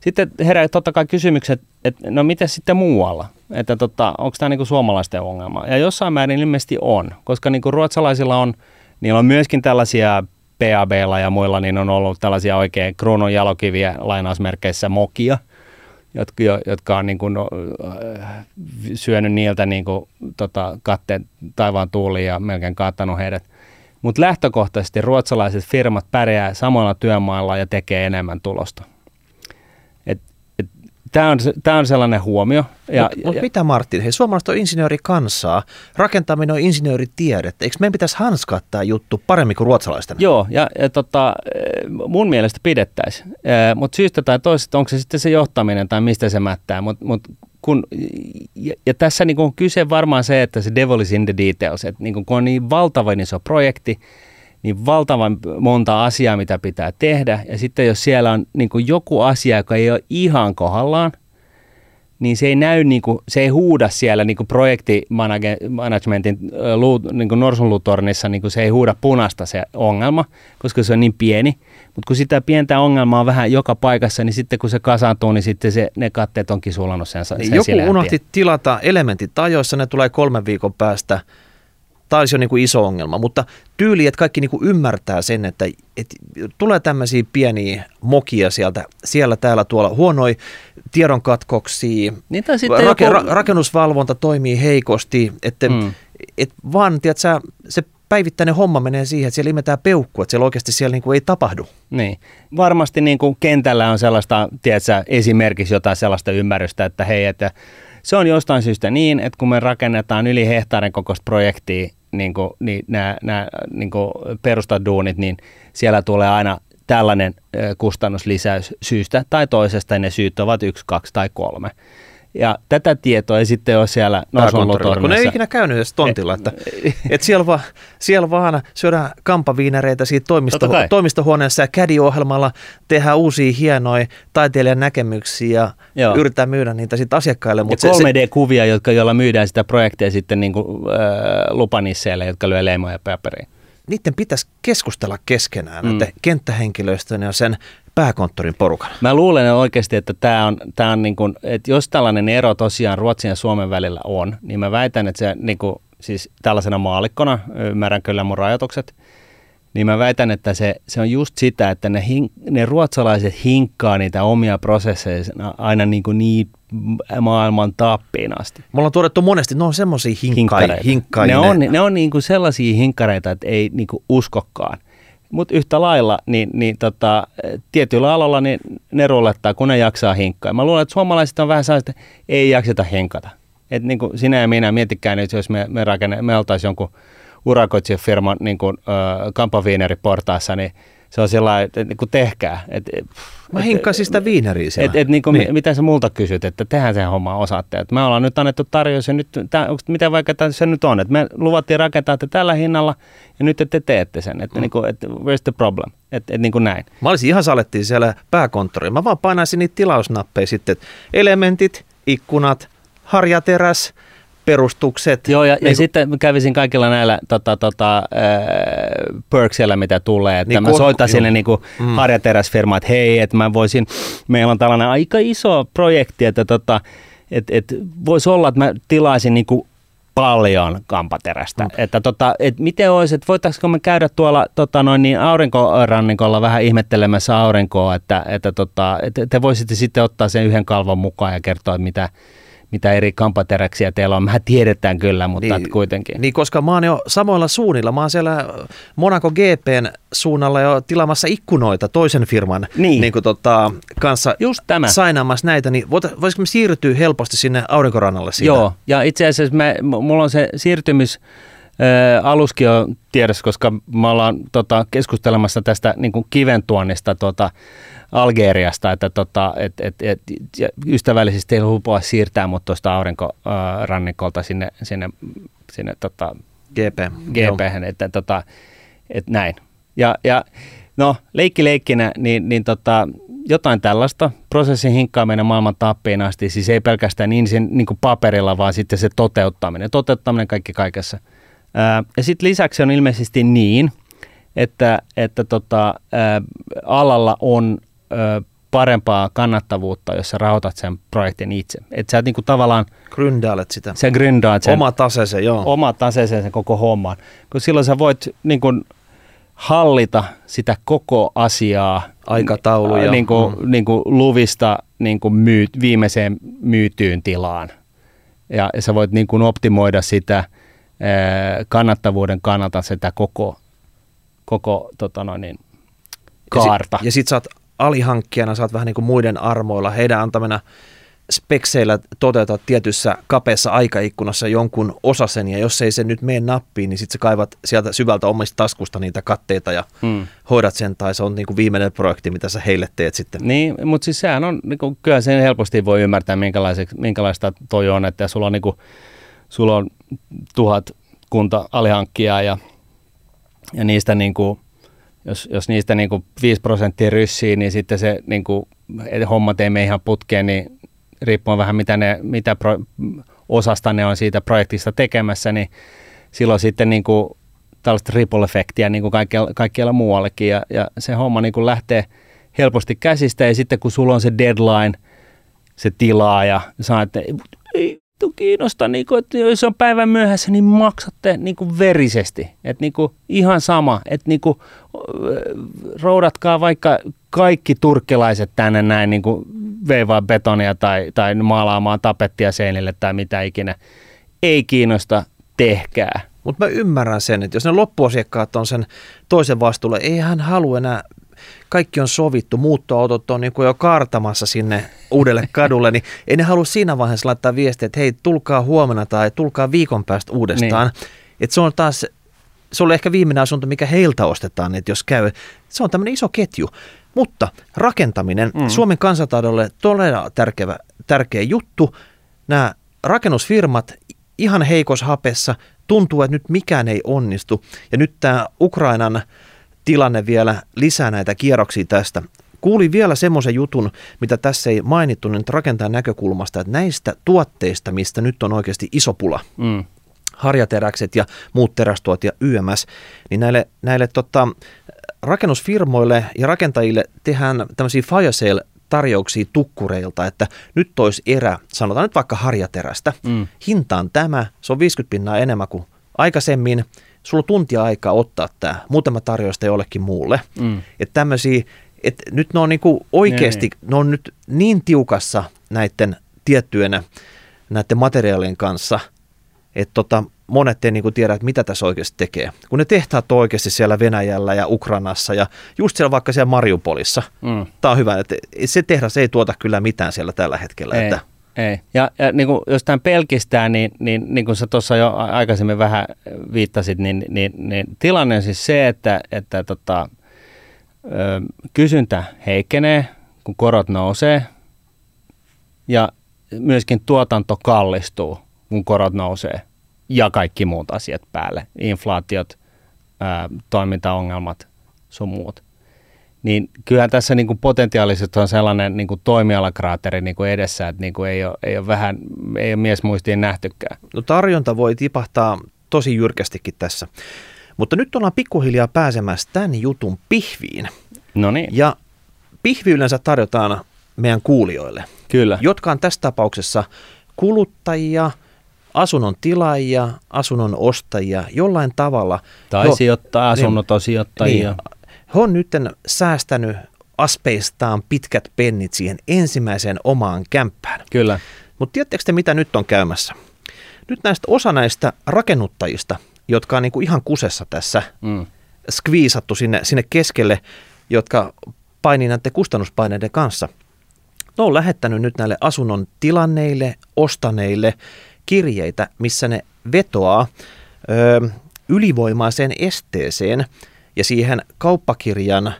Sitten herää totta kai kysymykset, että no miten sitten muualla? Että tota, onko tämä niinku suomalaisten ongelma? Ja jossain määrin ilmeisesti on, koska niinku ruotsalaisilla on, niillä on myöskin tällaisia PABlla ja muilla niin on ollut tällaisia oikein kruunun jalokiviä lainausmerkeissä mokia, jotka, jotka on niin kuin, syönyt niiltä niin kuin, tota, katteen taivaan tuuliin ja melkein kaattanut heidät. Mutta lähtökohtaisesti ruotsalaiset firmat pärjää samalla työmailla ja tekee enemmän tulosta. Tämä on, tämä on sellainen huomio. Mutta mut ja, mitä Martin, hei suomalaiset on insinöörikansaa, rakentaminen on insinööritiedettä, eikö meidän pitäisi hanskaa tämä juttu paremmin kuin ruotsalaisten? Joo, ja, ja tota, mun mielestä pidettäisiin, mutta syystä tai toisesta, onko se sitten se johtaminen tai mistä se mättää, mutta mut kun, ja, ja tässä niin on kyse varmaan se, että se devil is in the details, että niin kun on niin valtavan iso projekti, niin valtavan monta asiaa, mitä pitää tehdä. Ja sitten jos siellä on niin kuin joku asia, joka ei ole ihan kohdallaan, niin se ei näy, niin kuin, se ei huuda siellä niin kuin projektimanagementin niin kuin norsunluutornissa, niin kuin se ei huuda punasta se ongelma, koska se on niin pieni. Mutta kun sitä pientä ongelmaa on vähän joka paikassa, niin sitten kun se kasaantuu, niin sitten se, ne katteet onkin sulannut sen, sen Joku unohti tilata elementit ajoissa, ne tulee kolmen viikon päästä – tämä olisi jo niin kuin iso ongelma, mutta tyyli, että kaikki niin kuin ymmärtää sen, että, että tulee tämmöisiä pieniä mokia sieltä, siellä täällä tuolla, huonoja tiedonkatkoksia, niin rake, joku... ra, rakennusvalvonta toimii heikosti, että hmm. et vaan, tiedätkö, se päivittäinen homma menee siihen, että siellä imetään peukkua, että siellä oikeasti siellä niin kuin ei tapahdu. Niin. Varmasti niin kuin kentällä on sellaista, tiedätkö, esimerkiksi jotain sellaista ymmärrystä, että hei, että se on jostain syystä niin, että kun me rakennetaan yli hehtaarin kokoista projektia, niin kuin, niin nämä, nämä niin kuin perustaduunit, niin siellä tulee aina tällainen kustannuslisäys syystä tai toisesta, ja ne syyt ovat yksi, kaksi tai kolme. Ja tätä tietoa ei sitten ole siellä Norsunluutornissa. Kun ei ikinä käynyt edes tontilla, että, että siellä, va, siellä vaan syödään kampaviinereitä siitä toimisto, toimistohuoneessa ja CAD-ohjelmalla tehdään uusia hienoja taiteilijan näkemyksiä ja Joo. yritetään myydä niitä sitten asiakkaille. Mutta ja 3D-kuvia, jotka, joilla myydään sitä projektia sitten niin kuin, äh, lupanisseille, jotka lyö leimoja paperiin niiden pitäisi keskustella keskenään, mm. että kenttähenkilöstön ja sen pääkonttorin porukan. Mä luulen oikeasti, että tämä on, tää on niin kuin, että jos tällainen ero tosiaan Ruotsin ja Suomen välillä on, niin mä väitän, että se niin kuin, siis tällaisena maalikkona, ymmärrän kyllä mun rajoitukset, niin mä väitän, että se, se on just sitä, että ne, hin, ne ruotsalaiset hinkkaa niitä omia prosesseja aina niin, kuin niin maailman tappiin asti. Me ollaan todettu monesti, ne on semmoisia hinkkareita. Ne on, ne on niin kuin sellaisia hinkkareita, että ei niin kuin uskokkaan. Mutta yhtä lailla, niin, niin tota, tietyillä aloilla niin ne rullettaa, kun ne jaksaa hinkkaa. Mä luulen, että suomalaiset on vähän sellaista, että ei jakseta hinkata. Et niin kuin sinä ja minä miettikään nyt, jos me, me, rakenne, me oltaisiin jonkun urakoitsijafirman niin kuin, äh, kampaviineriportaassa, niin se on sellainen, että, niin kuin tehkää. Et, Mä hinkkasin sitä viineriä siellä. Et, et, niin kuin, niin. Mitä sä multa kysyt, että tehdään sen homma osaatte. Et me ollaan nyt annettu tarjous ja nyt, tää, onko, mitä vaikka se nyt on. Et me luvattiin rakentaa että tällä hinnalla ja nyt te teette sen. Että mm. niin kuin, et, where's the problem? Että et, niin kuin näin. Mä olisin ihan salettiin siellä pääkonttorilla. Mä vaan painaisin niitä tilausnappeja sitten. Elementit, ikkunat, harjateräs, perustukset. Joo, ja, niin ja sitten mä kävisin kaikilla näillä tota, tota, äh, perksillä, mitä tulee. Että Niin, mä ko- soittaisin ne joo. niin Mm. mm. harjateräsfirma, että hei, että mä voisin, meillä on tällainen aika iso projekti, että tota, et, et voisi olla, että mä tilaisin niin kuin paljon kampaterästä. Mm. Että tota, et miten olisi, että voitaisiinko me käydä tuolla tota noin niin aurinkorannikolla vähän ihmettelemässä aurinkoa, että, että tota, et te voisitte sitten ottaa sen yhden kalvon mukaan ja kertoa, että mitä, mitä eri kampateräksiä teillä on. Mä tiedetään kyllä, mutta niin, kuitenkin. Niin, koska mä oon jo samoilla suunnilla. Mä oon siellä Monaco GPn suunnalla jo tilaamassa ikkunoita toisen firman Niin. niin kuin tota, kanssa Just tämä. sainaamassa näitä, niin voisiko me siirtyä helposti sinne aurinkorannalle siitä? Joo, ja itse asiassa me, mulla on se siirtymis ää, aluskin jo tiedossa, koska me ollaan tota, keskustelemassa tästä niin kuin kiven tuonnista tota, Algeriasta, että tota, et, et, et, ystävällisesti ei lupaa siirtää mut tuosta aurinkorannikolta sinne, sinne, sinne tota, GP. Gp että tota, et näin. Ja, ja no, leikki leikkinä, niin, niin tota, jotain tällaista. Prosessin hinkkaaminen maailman tappiin asti, siis ei pelkästään niin, sen, niin kuin paperilla, vaan sitten se toteuttaminen. Toteuttaminen kaikki kaikessa. Ää, ja sitten lisäksi on ilmeisesti niin, että, että tota, ää, alalla on ää, parempaa kannattavuutta, jos sä rahoitat sen projektin itse. Että sä et niinku tavallaan, Gründaalet sitä. sä gründaat sen Oma taseeseen, joo. oma taseeseen sen koko homman. Kun silloin sä voit niin kuin, hallita sitä koko asiaa Aikatauluja. ää, niin kuin, mm. niin kuin luvista niin kuin myy, viimeiseen myytyyn tilaan. Ja, ja sä voit niin kuin optimoida sitä kannattavuuden kannalta sitä koko, koko tota noin, niin, kaarta. Ja, si- ja sit sä oot alihankkijana, sä oot vähän niin kuin muiden armoilla, heidän antamina spekseillä toteutat tietyssä kapeassa aikaikkunassa jonkun osasen, ja jos ei se nyt mene nappiin, niin sit sä kaivat sieltä syvältä omista taskusta niitä katteita ja mm. hoidat sen, tai se on niin kuin viimeinen projekti, mitä sä heille teet sitten. Niin, mutta siis sehän on, niin kuin, kyllä sen helposti voi ymmärtää, minkälaista toi on, että sulla on, niin kuin, sulla on tuhat kunta alihankkijaa ja, ja niistä niin kuin, jos, jos niistä niin kuin 5 prosenttia ryssii, niin sitten se niin kuin, hommat ei mene ihan putkeen, niin riippuen vähän mitä, ne, mitä pro, osasta ne on siitä projektista tekemässä, niin silloin sitten niin kuin, tällaista ripple-efektiä niin kuin kaikkialla, kaikkialla muuallekin. Ja, ja se homma niin kuin lähtee helposti käsistä ja sitten kun sulla on se deadline, se tilaa ja saa, että ei vittu kiinnosta, niin kuin, että jos on päivän myöhässä, niin maksatte niin kuin verisesti. Että niin kuin ihan sama, että niin kuin, roudatkaa vaikka kaikki turkkilaiset tänne näin niin kuin veivaa betonia tai, tai maalaamaan tapettia seinille tai mitä ikinä. Ei kiinnosta, tehkää. Mutta mä ymmärrän sen, että jos ne loppuasiakkaat on sen toisen vastuulla, ei hän halua enää, kaikki on sovittu, muuttoautot on niin kuin jo kartamassa sinne uudelle kadulle, niin ei ne halua siinä vaiheessa laittaa viestiä, että hei, tulkaa huomenna tai tulkaa viikon päästä uudestaan. Niin. Että se on taas, se on ehkä viimeinen asunto, mikä heiltä ostetaan, että jos käy. Se on tämmöinen iso ketju. Mutta rakentaminen, mm. Suomen kansantaloudelle todella tärkeä, tärkeä juttu. Nämä rakennusfirmat ihan heikos hapessa, tuntuu, että nyt mikään ei onnistu. Ja nyt tämä Ukrainan tilanne vielä lisää näitä kierroksia tästä. Kuulin vielä semmoisen jutun, mitä tässä ei mainittu nyt rakentajan näkökulmasta, että näistä tuotteista, mistä nyt on oikeasti iso pula, mm. harjateräkset ja muut terästuot ja YMS, niin näille, näille tota, rakennusfirmoille ja rakentajille tehdään tämmöisiä fire sale tarjouksia tukkureilta, että nyt olisi erä, sanotaan nyt vaikka harjaterästä, mm. hinta on tämä, se on 50 pinnaa enemmän kuin aikaisemmin, sulla on tuntia aikaa ottaa tämä, muutama tarjousta jollekin muulle. Mm. Että tämmöisiä, että nyt ne on niinku oikeasti, ne, ne on nyt niin tiukassa näiden tiettyjen näiden materiaalien kanssa, että tota, monet ei niinku tiedä, että mitä tässä oikeasti tekee. Kun ne tehtaat on oikeasti siellä Venäjällä ja Ukrainassa ja just siellä vaikka siellä Mariupolissa. Mm. Tämä on hyvä, että se tehdas ei tuota kyllä mitään siellä tällä hetkellä. Ei. Että ei. Ja, ja niin kuin, jos tämän pelkistää, niin, niin, niin kuin sä tuossa jo aikaisemmin vähän viittasit, niin, niin, niin tilanne on siis se, että, että tota, kysyntä heikkenee, kun korot nousee, ja myöskin tuotanto kallistuu, kun korot nousee, ja kaikki muut asiat päälle, inflaatiot, toimintaongelmat, sun muut. Niin kyllähän tässä niin kuin potentiaalisesti on sellainen niin kuin toimialakraateri niin kuin edessä, että niin kuin ei, ole, ei ole vähän, ei ole miesmuistiin nähtykään. No tarjonta voi tipahtaa tosi jyrkästikin tässä. Mutta nyt ollaan pikkuhiljaa pääsemässä tämän jutun pihviin. No niin. Ja pihvi yleensä tarjotaan meidän kuulijoille, Kyllä. jotka on tässä tapauksessa kuluttajia, asunnon tilaajia, asunnon ostajia jollain tavalla. Tai Jo- sijoittaa, asunnoton sijoittajia. Niin, he on nyt säästänyt aspeistaan pitkät pennit siihen ensimmäiseen omaan kämppään. Kyllä. Mutta tiedättekö te, mitä nyt on käymässä? Nyt näistä osa näistä rakennuttajista, jotka on niinku ihan kusessa tässä, Mm. skviisattu sinne, sinne keskelle, jotka painii näiden kustannuspaineiden kanssa. Ne on lähettänyt nyt näille asunnon tilanneille, ostaneille kirjeitä, missä ne vetoaa ö, ylivoimaiseen esteeseen ja siihen kauppakirjan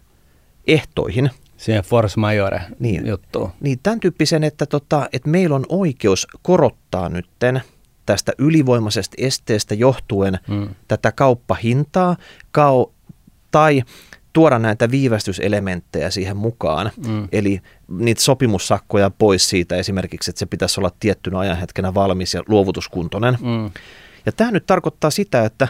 ehtoihin. Siihen force majore Niin. juttuun. Niin tämän tyyppisen, että, tota, että meillä on oikeus korottaa nytten tästä ylivoimaisesta esteestä johtuen Mm. tätä kauppahintaa kau- tai tuoda näitä viivästyselementtejä siihen mukaan. Mm. Eli niitä sopimussakkoja pois siitä esimerkiksi, että se pitäisi olla tiettynä ajanhetkenä valmis ja luovutuskuntoinen. Mm. Ja tämä nyt tarkoittaa sitä, että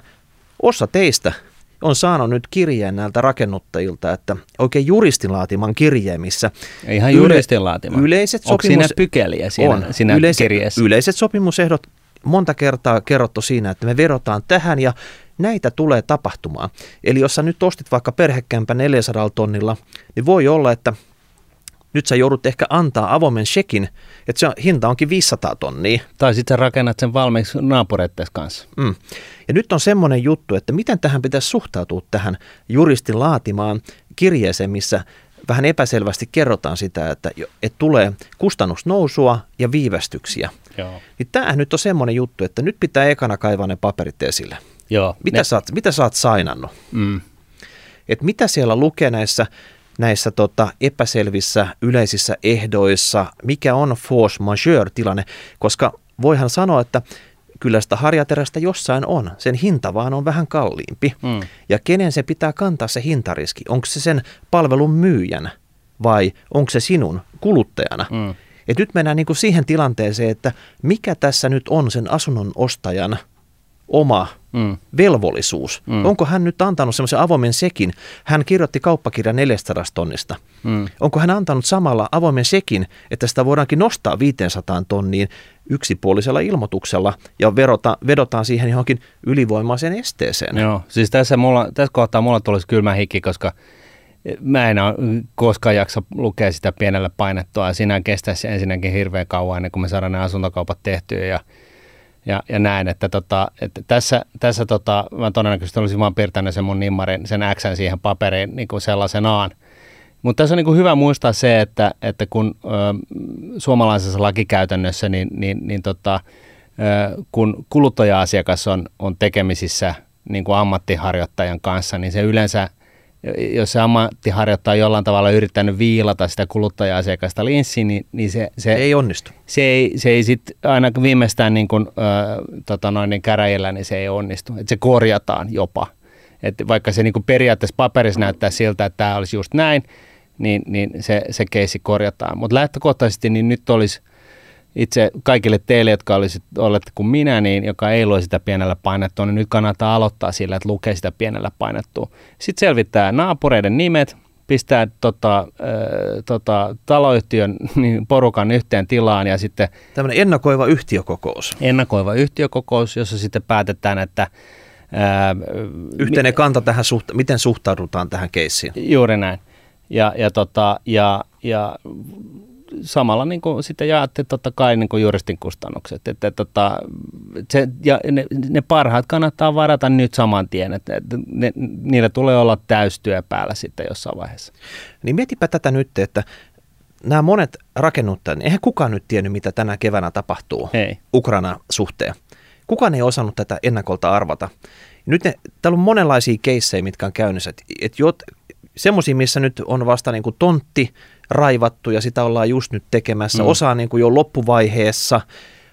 osa teistä on saanut nyt kirjeen näiltä rakennuttajilta, että oikein juristin laatiman kirjeen, missä Ihan juristin yleiset Onko sopimus- siinä pykäliä siinä, on. siinä yleiset, kirjeessä? Yleiset sopimusehdot monta kertaa kerrottu siinä, että me vedotaan tähän ja näitä tulee tapahtumaan. Eli jos sä nyt ostit vaikka perhekämpä 400 tonnilla, niin voi olla, että nyt sä joudut ehkä antaa avoimen shekin, että se hinta onkin 500 tonnia. Tai sitten sä rakennat sen valmiiksi naapureitten kanssa. Mm. Ja nyt on semmoinen juttu, että miten tähän pitäisi suhtautua tähän juristin laatimaan kirjeeseen, missä vähän epäselvästi kerrotaan sitä, että, että tulee kustannusnousua ja viivästyksiä. Joo. Niin tämähän nyt on semmoinen juttu, että nyt pitää ekana kaivaa ne paperit esille. Joo. Mitä, ne- sä, oot, mitä sä oot sainannut? Mm. Et mitä siellä lukee näissä, näissä tota epäselvissä yleisissä ehdoissa, mikä on force majeure-tilanne, koska voihan sanoa, että kyllä sitä harjaterästä jossain on, sen hinta vaan on vähän kalliimpi. Mm. Ja kenen se pitää kantaa se hintariski? Onko se sen palvelun myyjän vai onko se sinun kuluttajana? Mm. Et nyt mennään niinku siihen tilanteeseen, että mikä tässä nyt on sen asunnon ostajan oma Mm. velvollisuus. Mm. Onko hän nyt antanut semmoisen avoimen sekin? Hän kirjoitti kauppakirjan 400 tonnista. Mm. Onko hän antanut samalla avoimen sekin, että sitä voidaankin nostaa 500 tonniin yksipuolisella ilmoituksella ja verota, vedotaan siihen johonkin ylivoimaiseen esteeseen? Joo, siis tässä, mulla, tässä kohtaa mulla tulisi kylmä hiki, koska mä en ole koskaan jaksa lukea sitä pienellä painettua ja siinä kestäisi ensinnäkin hirveän kauan ennen kuin me saadaan ne asuntokaupat tehtyä ja, ja, ja näin, että, tota, että tässä, tässä tota, mä todennäköisesti olisin vaan piirtänyt sen mun nimmarin, sen X siihen paperiin niin kuin sellaisenaan. Mutta tässä on niin kuin hyvä muistaa se, että, että kun ö, suomalaisessa lakikäytännössä, niin, niin, niin tota, ö, kun kuluttaja-asiakas on, on tekemisissä niin kuin ammattiharjoittajan kanssa, niin se yleensä, jos se ammattiharjoittaja on jollain tavalla yrittänyt viilata sitä kuluttaja-asiakasta linssiin, niin, niin se, se, Ei onnistu. se ei, se ei sit aina viimeistään niin kuin, ö, tota noin, niin käräjillä, niin se ei onnistu. Et se korjataan jopa. Et vaikka se niin kuin periaatteessa paperissa näyttää siltä, että tämä olisi just näin, niin, niin se, se keissi korjataan. Mutta lähtökohtaisesti niin nyt olisi itse kaikille teille, jotka olisit, olette kuin minä, niin joka ei lue sitä pienellä painettua, niin nyt kannattaa aloittaa sillä, että lukee sitä pienellä painettua. Sitten selvittää naapureiden nimet, pistää tota, äh, tota, taloyhtiön [LAUGHS] niin porukan yhteen tilaan ja sitten Tämmöinen ennakoiva yhtiökokous. ennakoiva yhtiökokous, jossa sitten päätetään, että ää, Yhteinen kanta tähän, suhta- miten suhtaudutaan tähän keissiin. Juuri näin. Ja, ja, tota, ja, ja samalla niin kuin sitten jaatte totta kai niin kuin juristin kustannukset. Että, tota, se, ja ne, ne parhaat kannattaa varata nyt saman tien, että, että ne, niillä tulee olla täystyö päällä sitten jossain vaiheessa. Niin mietipä tätä nyt, että nämä monet rakennuttajat, niin eihän kukaan nyt tiennyt, mitä tänä keväänä tapahtuu Ei. Ukraina suhteen. Kukaan ei osannut tätä ennakolta arvata. Nyt ne, täällä on monenlaisia keissejä, mitkä on käynnissä. Et, et jot, semmoisia, missä nyt on vasta niin kuin tontti raivattu ja sitä ollaan just nyt tekemässä. Mm. Mm. Osa niin kuin jo loppuvaiheessa,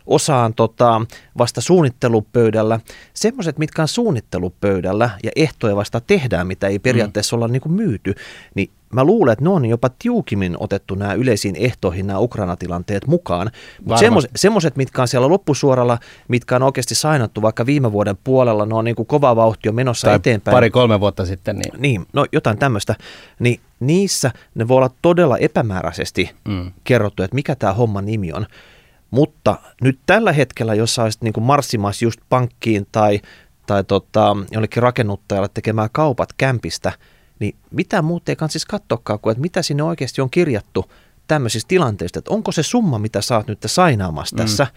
osa on tota, vasta suunnittelupöydällä. Semmoiset, mitkä on suunnittelupöydällä ja ehtoja vasta tehdään, mitä ei periaatteessa olla niin kuin myyty, niin mä luulen, että ne on jopa tiukimmin otettu nämä yleisiin ehtoihin nämä Ukraina-tilanteet mukaan. Mutta semmoiset, mitkä on siellä loppusuoralla, mitkä on oikeasti sainattu vaikka viime vuoden puolella, ne on niin kuin kova vauhti on menossa tai eteenpäin. pari-kolme vuotta sitten. Niin. niin, no jotain tämmöistä. Niin niissä ne voi olla todella epämääräisesti mm. kerrottu, että mikä tämä homma nimi on. Mutta nyt tällä hetkellä, jos sä olisit niin kuin marssimassa just pankkiin tai, tai tota, jollekin rakennuttajalle tekemään kaupat kämpistä, niin mitä muuta ei siis katsoakaan kuin, että mitä sinne oikeasti on kirjattu tämmöisistä tilanteista, että onko se summa, mitä sä oot nyt sainaamassa mm. tässä,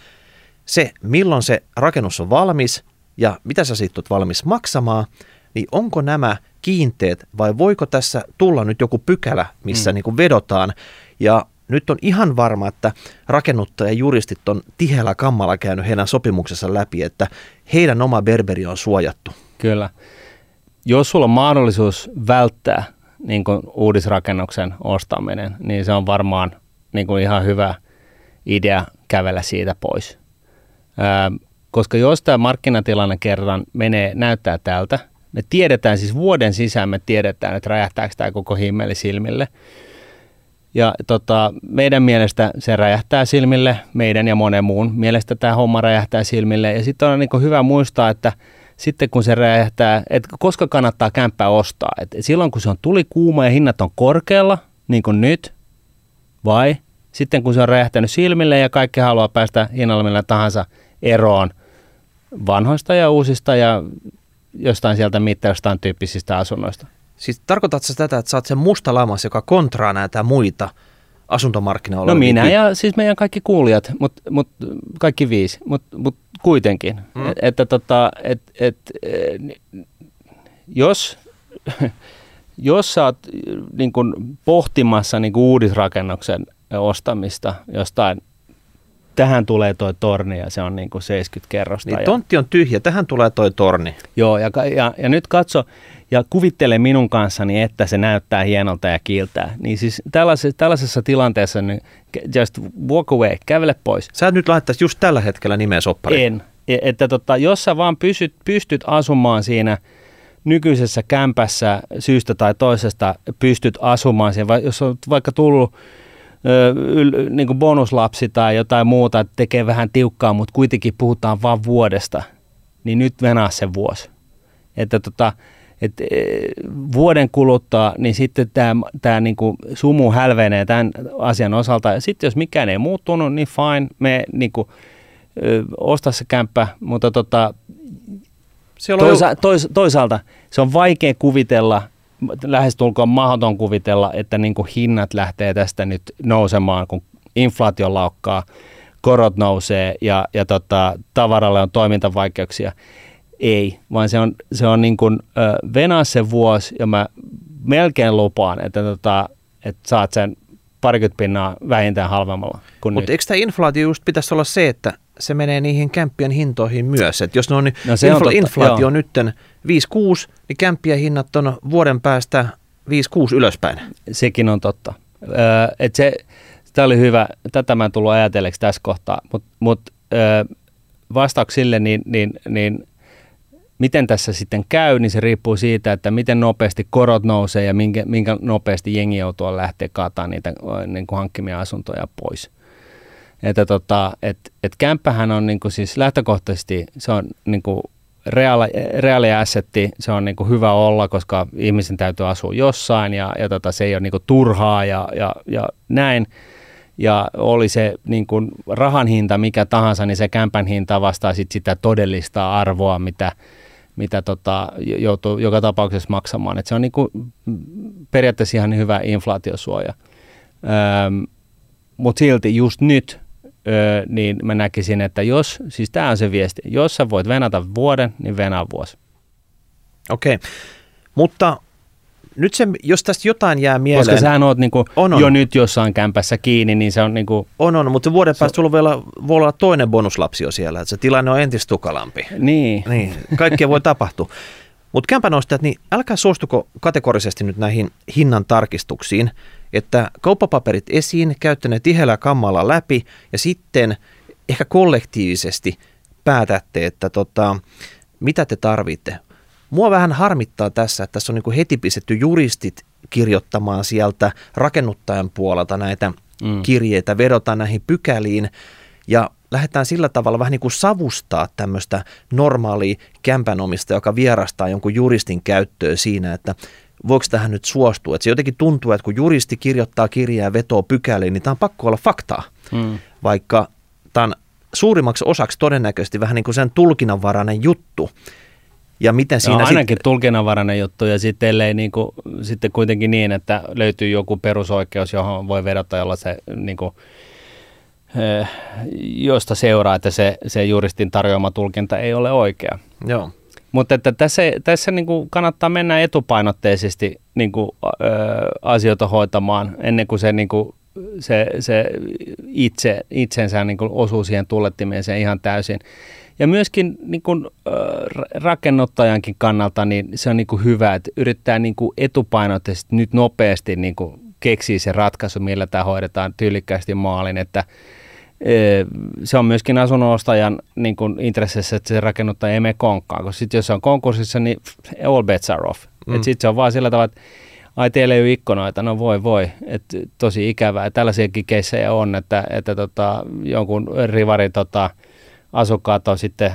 se milloin se rakennus on valmis ja mitä sä siitä oot valmis maksamaan, niin onko nämä kiinteet vai voiko tässä tulla nyt joku pykälä, missä mm. niin kuin vedotaan ja nyt on ihan varma, että rakennuttaja juristit on tiheällä kammalla käynyt heidän sopimuksensa läpi, että heidän oma berberi on suojattu. Kyllä. Jos sulla on mahdollisuus välttää niin kuin uudisrakennuksen ostaminen, niin se on varmaan niin kuin ihan hyvä idea kävellä siitä pois. Ää, koska jos tämä markkinatilanne kerran menee, näyttää tältä, me tiedetään siis vuoden sisään, me tiedetään, että räjähtääkö tämä koko himmeli silmille – ja tota, meidän mielestä se räjähtää silmille, meidän ja monen muun mielestä tämä homma räjähtää silmille. Ja sitten on niin hyvä muistaa, että sitten kun se räjähtää, että koska kannattaa kämppää ostaa. Et silloin kun se on tuli kuuma ja hinnat on korkealla, niin kuin nyt, vai sitten kun se on räjähtänyt silmille ja kaikki haluaa päästä hinnalla millä tahansa eroon vanhoista ja uusista ja jostain sieltä mitä jostain tyyppisistä asunnoista. Siis tarkoitatko tätä, että sä oot sen musta lamas, joka kontraa näitä muita asuntomarkkinoilla? No minä ja siis meidän kaikki kuulijat, mutta mut, kaikki viisi, mutta mut kuitenkin. Mm. Et, että tota, et, et, jos, [LAUGHS] jos sä oot niin kun, pohtimassa niin kun uudisrakennuksen ostamista jostain tähän tulee toi torni ja se on niin kuin 70 kerrosta. Niin tontti on tyhjä, tähän tulee toi torni. Joo, ja, ja, ja nyt katso, ja kuvittele minun kanssani, että se näyttää hienolta ja kiiltää. Niin siis tällaisessa, tällaisessa tilanteessa niin just walk away, kävele pois. Sä nyt laittaisi just tällä hetkellä nimeä soppari. En. E, että tota, jos sä vaan pysyt, pystyt asumaan siinä nykyisessä kämpässä syystä tai toisesta, pystyt asumaan siinä, jos on vaikka tullut niin kuin bonuslapsi tai jotain muuta, että tekee vähän tiukkaa, mutta kuitenkin puhutaan vain vuodesta, niin nyt venää se vuosi. Että tota, et, e, vuoden kuluttua, niin sitten tämä tää niinku sumu hälvenee tämän asian osalta. Ja sitten jos mikään ei muuttunut, niin fine, me niinku, ö, osta se kämppä, mutta tota, toisa, tois, toisaalta se on vaikea kuvitella, lähestulkoon mahdoton kuvitella, että niinku hinnat lähtee tästä nyt nousemaan, kun inflaatio laukkaa, korot nousee ja, ja tota, tavaralle on toimintavaikeuksia. Ei, vaan se on, se on niin kuin, äh, venaa se vuosi ja mä melkein lupaan, että, tota, että saat sen parikymmentä pinnaa vähintään halvemmalla Mutta eikö tämä inflaatio just pitäisi olla se, että se menee niihin kämppien hintoihin myös. että jos ne on, no se infla- on totta, inflaatio on nyt 5-6, niin kämppien hinnat on vuoden päästä 5-6 ylöspäin. Sekin on totta. Öö, et se, tämä oli hyvä, tätä mä en tullut ajatelleeksi tässä kohtaa, mutta mut, öö, vastauksille niin, niin, niin Miten tässä sitten käy, niin se riippuu siitä, että miten nopeasti korot nousee ja minkä, minkä nopeasti jengi joutuu lähteä kaataan niitä niin kuin hankkimia asuntoja pois. Että tota, et, et kämppähän on niin kuin siis lähtökohtaisesti, se on niin kuin reaali, reaali assetti, se on niin kuin hyvä olla, koska ihmisen täytyy asua jossain ja, ja tota, se ei ole niin kuin turhaa ja, ja, ja näin ja oli se niin kuin rahan hinta mikä tahansa, niin se kämpän hinta vastaa sit sitä todellista arvoa, mitä, mitä tota, joutuu joka tapauksessa maksamaan. Et se on niinku periaatteessa ihan hyvä inflaatiosuoja. Mutta silti just nyt öö, niin mä näkisin, että jos, siis tämä on se viesti, jos sä voit venata vuoden, niin venaa vuosi. Okei, okay. mutta nyt se, jos tästä jotain jää mieleen... Koska sä oot niinku on, on. jo nyt jossain kämpässä kiinni, niin se on niinku... On, on, mutta vuoden päästä sulla vielä, voi olla toinen bonuslapsi jo siellä, että se tilanne on entistä tukalampi. Niin. niin kaikkea voi tapahtua. Mutta kämpänostajat, niin älkää suostuko kategorisesti nyt näihin hinnan tarkistuksiin, että kauppapaperit esiin, käytte ne tiheällä kammalla läpi ja sitten ehkä kollektiivisesti päätätte, että tota, mitä te tarvitte. Mua vähän harmittaa tässä, että tässä on niin heti pistetty juristit kirjoittamaan sieltä rakennuttajan puolelta näitä mm. kirjeitä, vedota näihin pykäliin ja lähdetään sillä tavalla vähän niin kuin savustaa tämmöistä normaalia kämpänomista, joka vierastaa jonkun juristin käyttöön siinä, että voiko tähän nyt suostua. Että se jotenkin tuntuu, että kun juristi kirjoittaa kirjaa ja vetoo pykäliin, niin tämä on pakko olla faktaa. Mm. Vaikka tämä on suurimmaksi osaksi todennäköisesti vähän niin kuin sen tulkinnanvarainen juttu. Ja miten siinä no, ainakin sit... tulkinnanvarainen juttu ja sitten, ellei niin kuin, sitten kuitenkin niin, että löytyy joku perusoikeus, johon voi vedota, jolla se niin kuin, eh, josta seuraa, että se, se juristin tarjoama tulkinta ei ole oikea. Joo. Mutta että tässä, tässä niin kuin kannattaa mennä etupainotteisesti niin kuin, ö, asioita hoitamaan ennen kuin se, niin kuin, se, se itse, itsensä niin kuin osuu siihen tullettimeen ihan täysin. Ja myöskin niin kuin, rakennuttajankin kannalta niin se on niin kuin hyvä, että yrittää niin kuin etupainotteisesti nyt nopeasti niin kuin keksiä se ratkaisu, millä tämä hoidetaan tyylikkäästi maalin, että – se on myöskin asunnonostajan niin kuin intressissä, että se rakennuttaja ei mene konkkaan, koska sitten jos se on konkurssissa, niin all bets are off. Mm. Sitten se on vaan sillä tavalla, että ai teillä ei ole ikkunoita, no voi voi, että tosi ikävää. Tällaisiakin keissejä on, että, että tota, jonkun rivari tota, asukkaat on sitten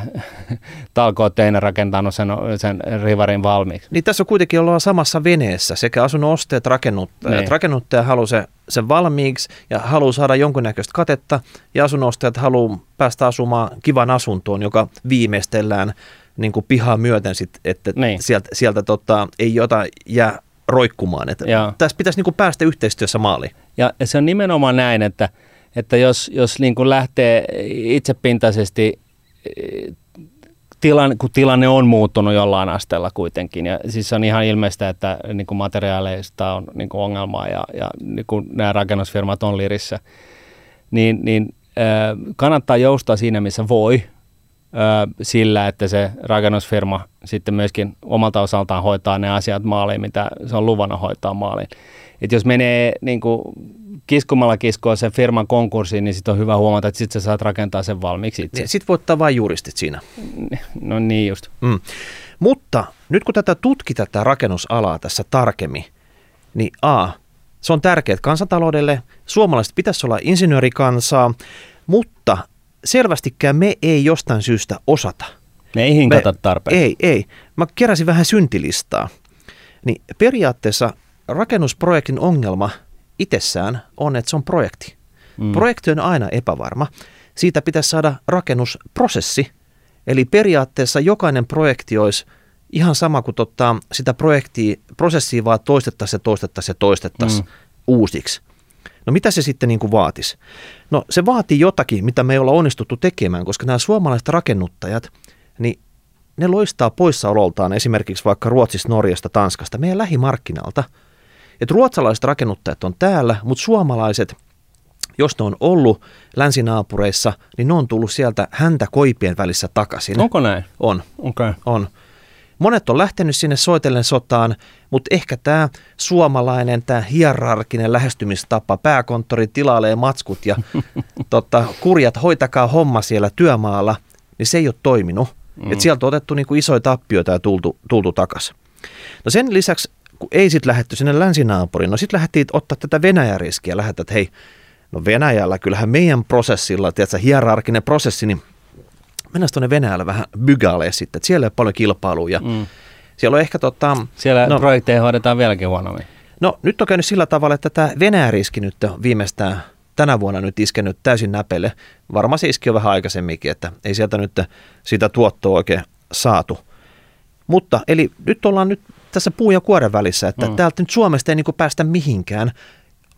[LAUGHS] talkootteina rakentanut sen, sen rivarin valmiiksi. Niin tässä on kuitenkin ollaan samassa veneessä, sekä asunnon ostajat, rakennuttajat. Niin. Rakennuttaja haluaa se, sen valmiiksi ja haluaa saada jonkunnäköistä katetta, ja asunnostajat haluaa päästä asumaan kivan asuntoon, joka viimeistellään niin kuin pihaa myöten, sit, että niin. sieltä, sieltä tota, ei jota jää roikkumaan. Että tässä pitäisi niin kuin päästä yhteistyössä maaliin. Ja se on nimenomaan näin, että – että jos, jos niin kuin lähtee itsepintaisesti tilanne, kun tilanne on muuttunut jollain asteella kuitenkin. Ja siis on ihan ilmeistä, että niin kuin materiaaleista on niin kuin ongelmaa ja, ja niin kuin nämä rakennusfirmat on lirissä. Niin, niin kannattaa joustaa siinä, missä voi, sillä, että se rakennusfirma sitten myöskin omalta osaltaan hoitaa ne asiat maaliin, mitä se on luvannut hoitaa maaliin. Et jos menee niin kuin kiskumalla kiskoa sen firman konkurssiin, niin sitten on hyvä huomata, että sitten sä saat rakentaa sen valmiiksi itse. Niin, sitten voit ottaa vain juristit siinä. [LAUGHS] No niin just. Mm. Mutta nyt kun tätä tutkit tätä rakennusalaa tässä tarkemmin, niin A, se on tärkeää kansantaloudelle. Suomalaiset pitäisi olla insinöörikansaa, mutta selvästikään me ei jostain syystä osata. Me ei hinkata tarpeeksi. Ei, ei. Mä keräsin vähän syntilistaa. Niin periaatteessa rakennusprojektin ongelma itsessään on, että se on projekti. Mm. Projekti on aina epävarma. Siitä pitäisi saada rakennusprosessi. Eli periaatteessa jokainen projekti olisi ihan sama kuin tota, sitä projektia, prosessia vaan toistettaisiin ja toistettaisiin ja toistettaisiin mm. uusiksi. No mitä se sitten niin kuin vaatisi? No se vaatii jotakin, mitä me ei olla onnistuttu tekemään, koska nämä suomalaiset rakennuttajat, niin ne loistaa poissaololtaan esimerkiksi vaikka Ruotsista, Norjasta, Tanskasta, meidän lähimarkkinalta – että ruotsalaiset rakennuttajat on täällä, mutta suomalaiset, jos ne on ollut länsinaapureissa, niin ne on tullut sieltä häntä koipien välissä takaisin. Onko näin? On. Okay. On. Monet on lähtenyt sinne soitellen sotaan, mutta ehkä tämä suomalainen, tämä hierarkinen lähestymistapa, pääkonttori tilailee matskut ja [LAUGHS] tota, kurjat hoitakaa homma siellä työmaalla, niin se ei ole toiminut. Mm. Et sieltä on otettu niinku isoja tappioita ja tultu, tultu takaisin. No sen lisäksi kun ei sitten lähetty sinne länsinaapuriin, no sitten lähdettiin ottaa tätä Venäjän riskiä, lähettä, että hei, no Venäjällä kyllähän meidän prosessilla, tiedätkö, hierarkinen prosessi, niin mennään tuonne Venäjällä vähän bygaalee sitten, että siellä ei ole paljon kilpailua ja mm. siellä on ehkä tota... Siellä no, projekteja hoidetaan vieläkin huonommin. No nyt on käynyt sillä tavalla, että tämä Venäjän riski nyt viimeistään tänä vuonna nyt iskenyt täysin näpelle. Varmaan se iski jo vähän aikaisemminkin, että ei sieltä nyt sitä tuottoa oikein saatu. Mutta eli nyt ollaan nyt tässä puu ja kuoren välissä, että mm. täältä nyt Suomesta ei niin kuin päästä mihinkään,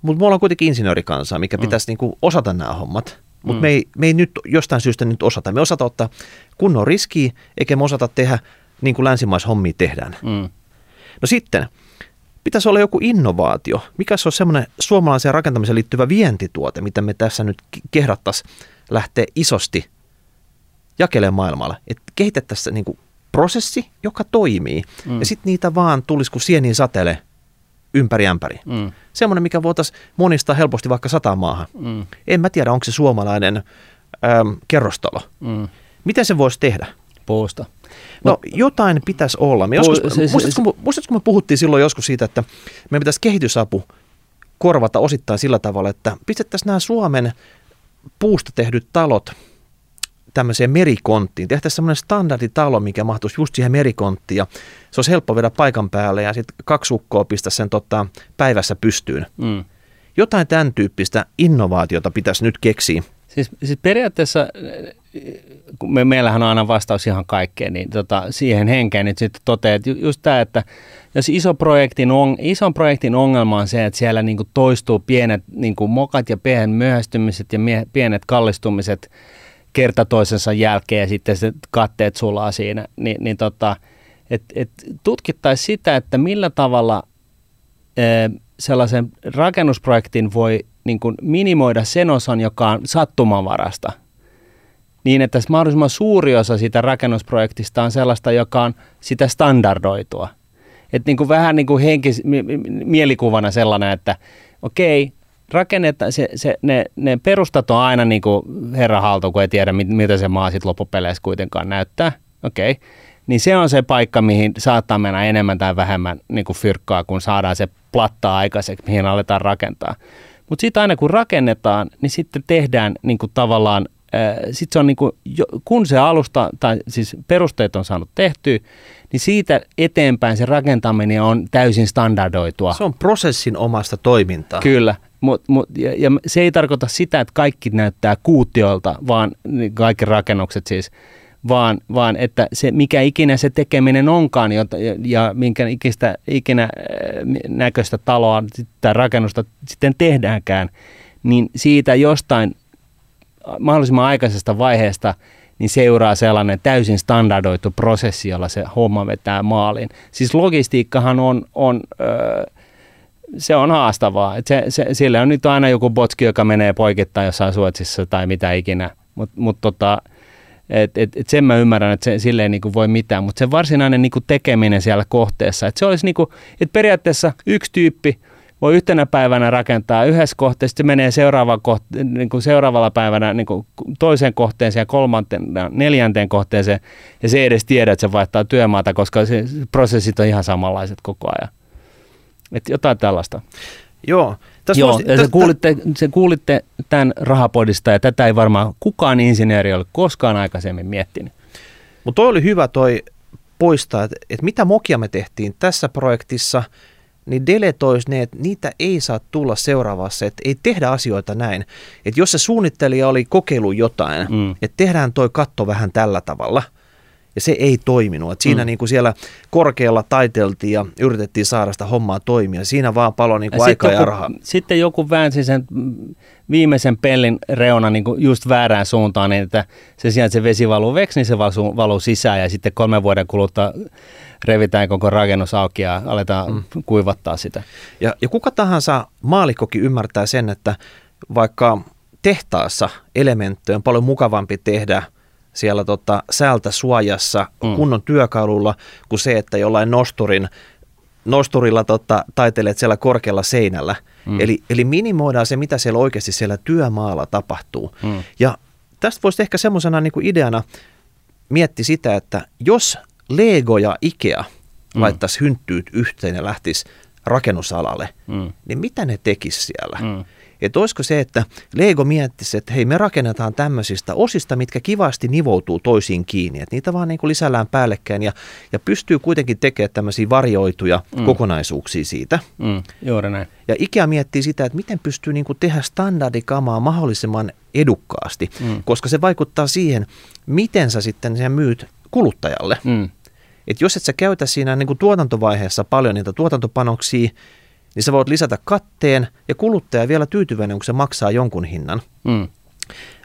mutta me ollaan kuitenkin insinöörikansaa, mikä mm. pitäisi niin kuin osata nämä hommat. Mutta mm. me, ei, me ei nyt jostain syystä nyt osata. Me osata ottaa kunnon riskiä, eikä me osata tehdä niin kuin länsimaishommia tehdään. Mm. No sitten, pitäisi olla joku innovaatio. Mikä se on semmoinen suomalaiseen rakentamiseen liittyvä vientituote, mitä me tässä nyt kehdattaisiin lähteä isosti jakelemaan maailmalle. Että kehitettäisiin niin kuin prosessi, joka toimii. Mm. Ja sitten niitä vaan tulisi kuin sieniin satele ympäri ämpäri. Mm. Semmoinen, mikä voitaisiin monistaa helposti vaikka sata maahan. Mm. En mä tiedä, onko se suomalainen äm, kerrostalo. Mm. Miten se voisi tehdä? Puusta. No jotain pitäisi olla. Me joskus, muistatko, muistatko, me puhuttiin silloin joskus siitä, että meidän pitäisi kehitysapu korvata osittain sillä tavalla, että pistettäisiin nämä Suomen puusta tehdyt talot tämmöiseen merikonttiin. Tehtäisiin semmoinen standarditalo, mikä mahtuisi just siihen merikonttiin ja se olisi helppo viedä paikan päälle ja sitten kaksi ukkoa pistää sen tota, päivässä pystyyn. Mm. Jotain tämän tyyppistä innovaatiota pitäisi nyt keksiä. Siis, siis periaatteessa, kun me, meillähän on aina vastaus ihan kaikkeen, niin tota, siihen henkeen nyt sitten toteaa, että just tämä, että jos iso projektin on, ison projektin ongelma on se, että siellä niinku toistuu pienet niinku mokat ja pienet myöhästymiset ja mie, pienet kallistumiset kerta toisensa jälkeen ja sitten se katteet sulaa siinä, niin, niin tota, et, et tutkittaisiin sitä, että millä tavalla e, sellaisen rakennusprojektin voi niin kuin minimoida sen osan, joka on sattumanvarasta, niin että mahdollisimman suuri osa siitä rakennusprojektista on sellaista, joka on sitä standardoitua. Että niin kuin vähän niin kuin henkis, mielikuvana sellainen, että okei, rakennetaan, se, se, ne, ne perustat on aina niin kuin herra haltu, kun ei tiedä, mitä se maa sitten loppupeleissä kuitenkaan näyttää. Okei. Okay. Niin se on se paikka, mihin saattaa mennä enemmän tai vähemmän niin kuin fyrkkaa, kun saadaan se platta aikaiseksi, mihin aletaan rakentaa. Mutta sitten aina kun rakennetaan, niin sitten tehdään niin kuin tavallaan, sit se on niin kuin, kun se alusta, tai siis perusteet on saanut tehtyä, niin siitä eteenpäin se rakentaminen on täysin standardoitua. Se on prosessin omasta toimintaa. Kyllä, Mut, mut, ja, ja se ei tarkoita sitä, että kaikki näyttää kuutiolta, vaan niin kaikki rakennukset siis, vaan, vaan että se, mikä ikinä se tekeminen onkaan ja, ja minkä ikistä, ikinä äh, näköistä taloa tai rakennusta sitten tehdäänkään, niin siitä jostain mahdollisimman aikaisesta vaiheesta niin seuraa sellainen täysin standardoitu prosessi, jolla se homma vetää maaliin. Siis logistiikkahan on, on öö, se on haastavaa. Et se, se, sillä on nyt aina joku botski, joka menee poikittain jossain Suotsissa tai mitä ikinä. Mutta mut tota, et, et, et sen mä ymmärrän, että se, sille ei niinku voi mitään, mutta se varsinainen niinku tekeminen siellä kohteessa, että se olisi niinku, että periaatteessa yksi tyyppi voi yhtenä päivänä rakentaa yhdessä kohteessa, sitten menee seuraava kohte, niinku seuraavalla päivänä niinku toiseen kohteeseen ja kolmanteen, neljänteen kohteeseen, ja se ei edes tiedä, että se vaihtaa työmaata, koska se, prosessit on ihan samanlaiset koko ajan. Että jotain tällaista. Joo. Tästä Joo, voisi, tästä, kuulitte, se kuulitte tämän rahapodista ja tätä ei varmaan kukaan insinööri ole koskaan aikaisemmin miettinyt. Mutta toi oli hyvä toi poistaa, että, että mitä mokia me tehtiin tässä projektissa, niin deletoisi ne, että niitä ei saa tulla seuraavassa, että ei tehdä asioita näin. Että jos se suunnittelija oli kokeilu jotain, mm. että tehdään toi katto vähän tällä tavalla – ja se ei toiminut. Et siinä mm. niin kuin siellä korkealla taiteltiin ja yritettiin saada sitä hommaa toimia. Siinä vaan palo niin kuin ja aikaa ja rahaa. Sitten joku väänsi sen viimeisen pellin reuna niin kuin just väärään suuntaan, niin että se sijaan, että se vesi valuu veksi, niin se valuu, valuu sisään ja sitten kolmen vuoden kuluttua revitään koko rakennus auki ja aletaan mm. kuivattaa sitä. Ja, ja kuka tahansa maalikkokin ymmärtää sen, että vaikka tehtaassa elementtejä on paljon mukavampi tehdä – siellä tota, säältä suojassa mm. kunnon työkalulla kuin se, että jollain nosturin, nosturilla tota, taitelet siellä korkealla seinällä. Mm. Eli, eli minimoidaan se, mitä siellä oikeasti siellä työmaalla tapahtuu. Mm. Ja tästä voisi ehkä semmoisena niin ideana mietti sitä, että jos Lego ja Ikea mm. laittaisi hynttyyt yhteen ja lähtisi rakennusalalle, mm. niin mitä ne tekisi siellä? Mm. Että olisiko se, että Lego miettisi, että hei me rakennetaan tämmöisistä osista, mitkä kivasti nivoutuu toisiin kiinni. Että niitä vaan niin kuin lisällään päällekkäin ja, ja pystyy kuitenkin tekemään tämmöisiä varjoituja mm. kokonaisuuksia siitä. Mm, juuri näin. Ja Ikea miettii sitä, että miten pystyy niin kuin tehdä standardikamaa mahdollisimman edukkaasti, mm. koska se vaikuttaa siihen, miten sä sitten sen myyt kuluttajalle. Mm. että jos et sä käytä siinä niin kuin tuotantovaiheessa paljon niitä tuotantopanoksia, niin sä voit lisätä katteen ja kuluttaja vielä tyytyväinen, kun se maksaa jonkun hinnan. Mm.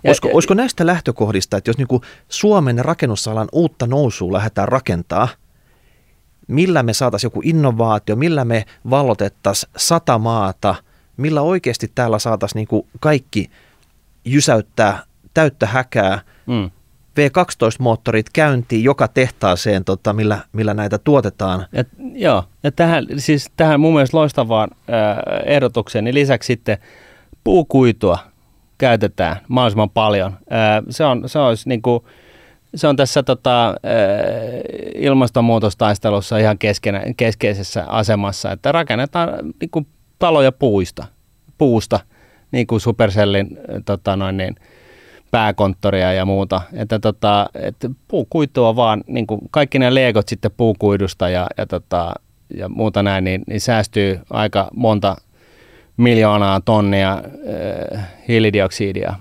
Olisiko, ja, olisiko näistä lähtökohdista, että jos niin kuin Suomen rakennusalan uutta nousua lähdetään rakentaa, millä me saataisiin joku innovaatio, millä me vallotettaisiin sata maata, millä oikeasti täällä saataisiin niin kaikki jysäyttää täyttä häkää, mm. V12-moottorit käyntiin joka tehtaaseen, tota, millä, millä näitä tuotetaan. Et, joo, ja tähän, siis tähän mun mielestä loistavaan äh, ehdotukseen, niin lisäksi sitten puukuitua käytetään mahdollisimman paljon. Äh, se, on, se olisi niin kuin, se on tässä tota, ilmastonmuutostaistelussa ihan keskenä, keskeisessä asemassa, että rakennetaan niin kuin taloja puista, puusta, niin kuin Supercellin tota, noin niin, pääkonttoria ja muuta. Että, tota, että puukuitua vaan, niin kuin kaikki ne legot sitten puukuidusta ja, ja, tota, ja muuta näin, niin, niin säästyy aika monta miljoonaa tonnia äh, hiilidioksidia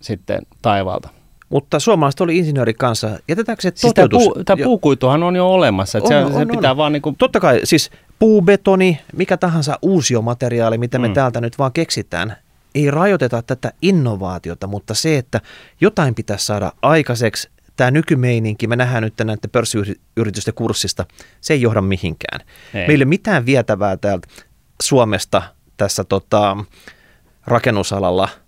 sitten taivaalta. Mutta suomalaiset oli insinööri kanssa. Jätetäänkö se siis toteutus? Tämä, puu, tämä puukuituhan on jo olemassa. Että on, se, on, se pitää on. vaan niin kuin... Totta kai, siis puubetoni, mikä tahansa uusiomateriaali, mitä me mm. täältä nyt vaan keksitään, ei rajoiteta tätä innovaatiota, mutta se, että jotain pitäisi saada aikaiseksi, tämä nykymeininki, me nähdään nyt näiden pörssiyritysten kurssista, se ei johda mihinkään. Ei. Meillä ei ole mitään vietävää täältä Suomesta tässä tota, rakennusalalla –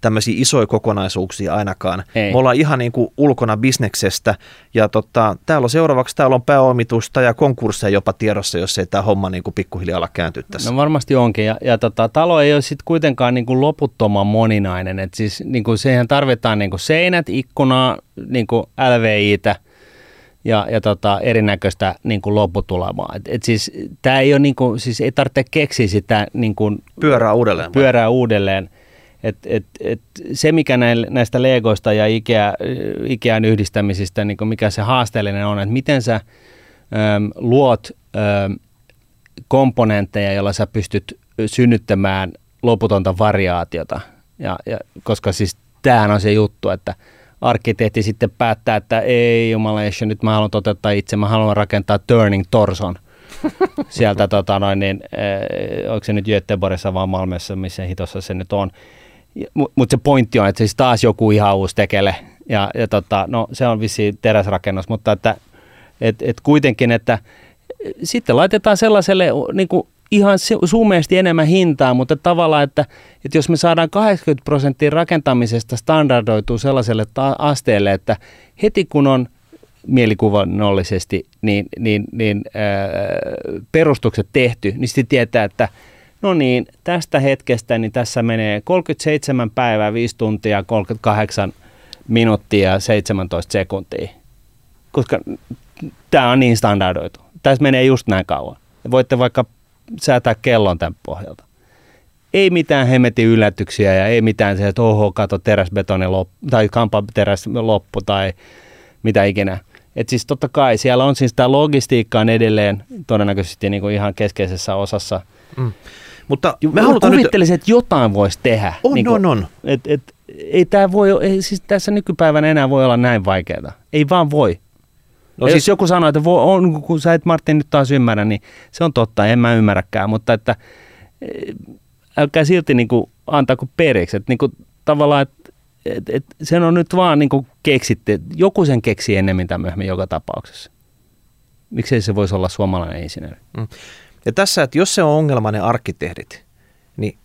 tämmöisiä isoja kokonaisuuksia ainakaan. Ei. Me ollaan ihan niin kuin ulkona bisneksestä ja tota, täällä on seuraavaksi täällä on pääomitusta ja konkursseja jopa tiedossa, jos ei tämä homma niin kuin pikkuhiljaa ala kääntyä tässä. No varmasti onkin ja, ja tota, talo ei ole sitten kuitenkaan niin kuin loputtoman moninainen, että siis niin kuin siihen tarvitaan niin kuin seinät, ikkunaa, niin kuin LVItä, ja, ja tota, erinäköistä niin kuin lopputulemaa. Et, et siis, tää ei ole, niin kuin, siis ei tarvitse keksiä sitä niin kuin, pyörää uudelleen. Pyörää uudelleen. Et, et, et se, mikä näistä Legoista ja Ikea, Ikean yhdistämisistä, niin mikä se haasteellinen on, että miten sä äm, luot äm, komponentteja, joilla sä pystyt synnyttämään loputonta variaatiota. Ja, ja, koska siis tämähän on se juttu, että arkkitehti sitten päättää, että ei jumala, nyt mä haluan toteuttaa itse, mä haluan rakentaa Turning Torson [LAUGHS] sieltä, tota noin, niin, äh, onko se nyt Göteborgissa vai Malmessa, missä hitossa se nyt on. Mutta se pointti on, että siis taas joku ihan uusi tekele. Ja, ja tota, no, se on vissi teräsrakennus, mutta että et, et kuitenkin, että sitten laitetaan sellaiselle niin kuin ihan sumeesti enemmän hintaa, mutta tavallaan, että, että jos me saadaan 80 prosenttia rakentamisesta standardoituu sellaiselle ta- asteelle, että heti kun on mielikuvannollisesti niin, niin, niin ää, perustukset tehty, niin sitten tietää, että – no niin, tästä hetkestä niin tässä menee 37 päivää, 5 tuntia, 38 minuuttia ja 17 sekuntia. Koska tämä on niin standardoitu. Tässä menee just näin kauan. Voitte vaikka säätää kellon tämän pohjalta. Ei mitään hemetin yllätyksiä ja ei mitään se, että oho, kato teräsbetoni loppu, tai kampateräs loppu tai mitä ikinä. Et siis totta kai siellä on siis tämä logistiikka on edelleen todennäköisesti niin kuin ihan keskeisessä osassa. Mm. Mutta me halutaan kuvittelisin, nyt... että jotain voisi tehdä. On, niin kuin, on, on. Et, et, ei tämä voi, ei, siis tässä nykypäivänä enää voi olla näin vaikeaa. Ei vaan voi. No siis... Jos joku sanoo, että voi, on, kun sä et Martin nyt taas ymmärrä, niin se on totta, en mä ymmärräkään, mutta että eh, älkää silti niin kuin kuin periksi. Että niin kuin, tavallaan, että et, et, sen on nyt vaan niin kuin keksitte, joku sen keksi ennemmin tai myöhemmin joka tapauksessa. Miksei se voisi olla suomalainen insinööri? Mm. Ja tässä, että jos se on ongelma ne arkkitehdit, niin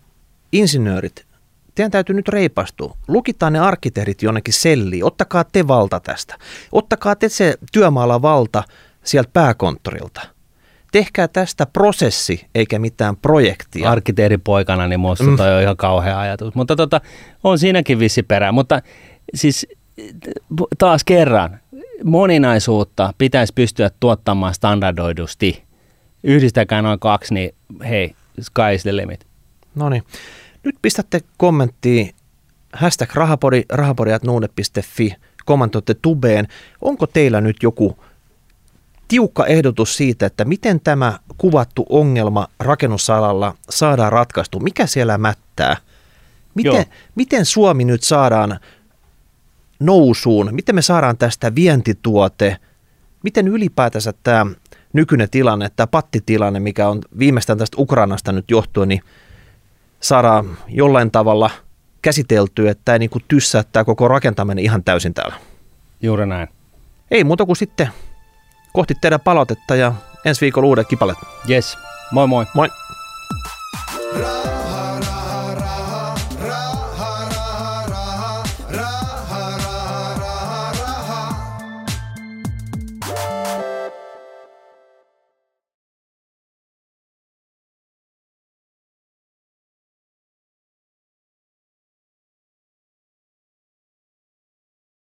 insinöörit, teidän täytyy nyt reipastua. Lukitaan ne arkkitehdit jonnekin selliin. Ottakaa te valta tästä. Ottakaa te se työmaalla valta sieltä pääkonttorilta. Tehkää tästä prosessi eikä mitään projektia. Arkkitehdipoikana, niin minusta mm. toi on ihan kauhea ajatus. Mutta tota, on siinäkin vissi perä. Mutta siis taas kerran, moninaisuutta pitäisi pystyä tuottamaan standardoidusti yhdistäkää noin kaksi, niin hei, sky is the limit. No niin. Nyt pistätte kommenttiin hashtag rahapodi, rahapodi.nuude.fi, kommentoitte tubeen. Onko teillä nyt joku tiukka ehdotus siitä, että miten tämä kuvattu ongelma rakennusalalla saadaan ratkaistu? Mikä siellä mättää? Miten, miten Suomi nyt saadaan nousuun? Miten me saadaan tästä vientituote? Miten ylipäätänsä tämä nykyinen tilanne, tämä pattitilanne, mikä on viimeistään tästä Ukrainasta nyt johtuen, niin saadaan jollain tavalla käsiteltyä, että tämä ei niin kuin tyssää tämä koko rakentaminen ihan täysin täällä. Juuri näin. Ei muuta kuin sitten kohti teidän palautetta ja ensi viikolla uudet kipalet. Yes. Moi moi. Moi.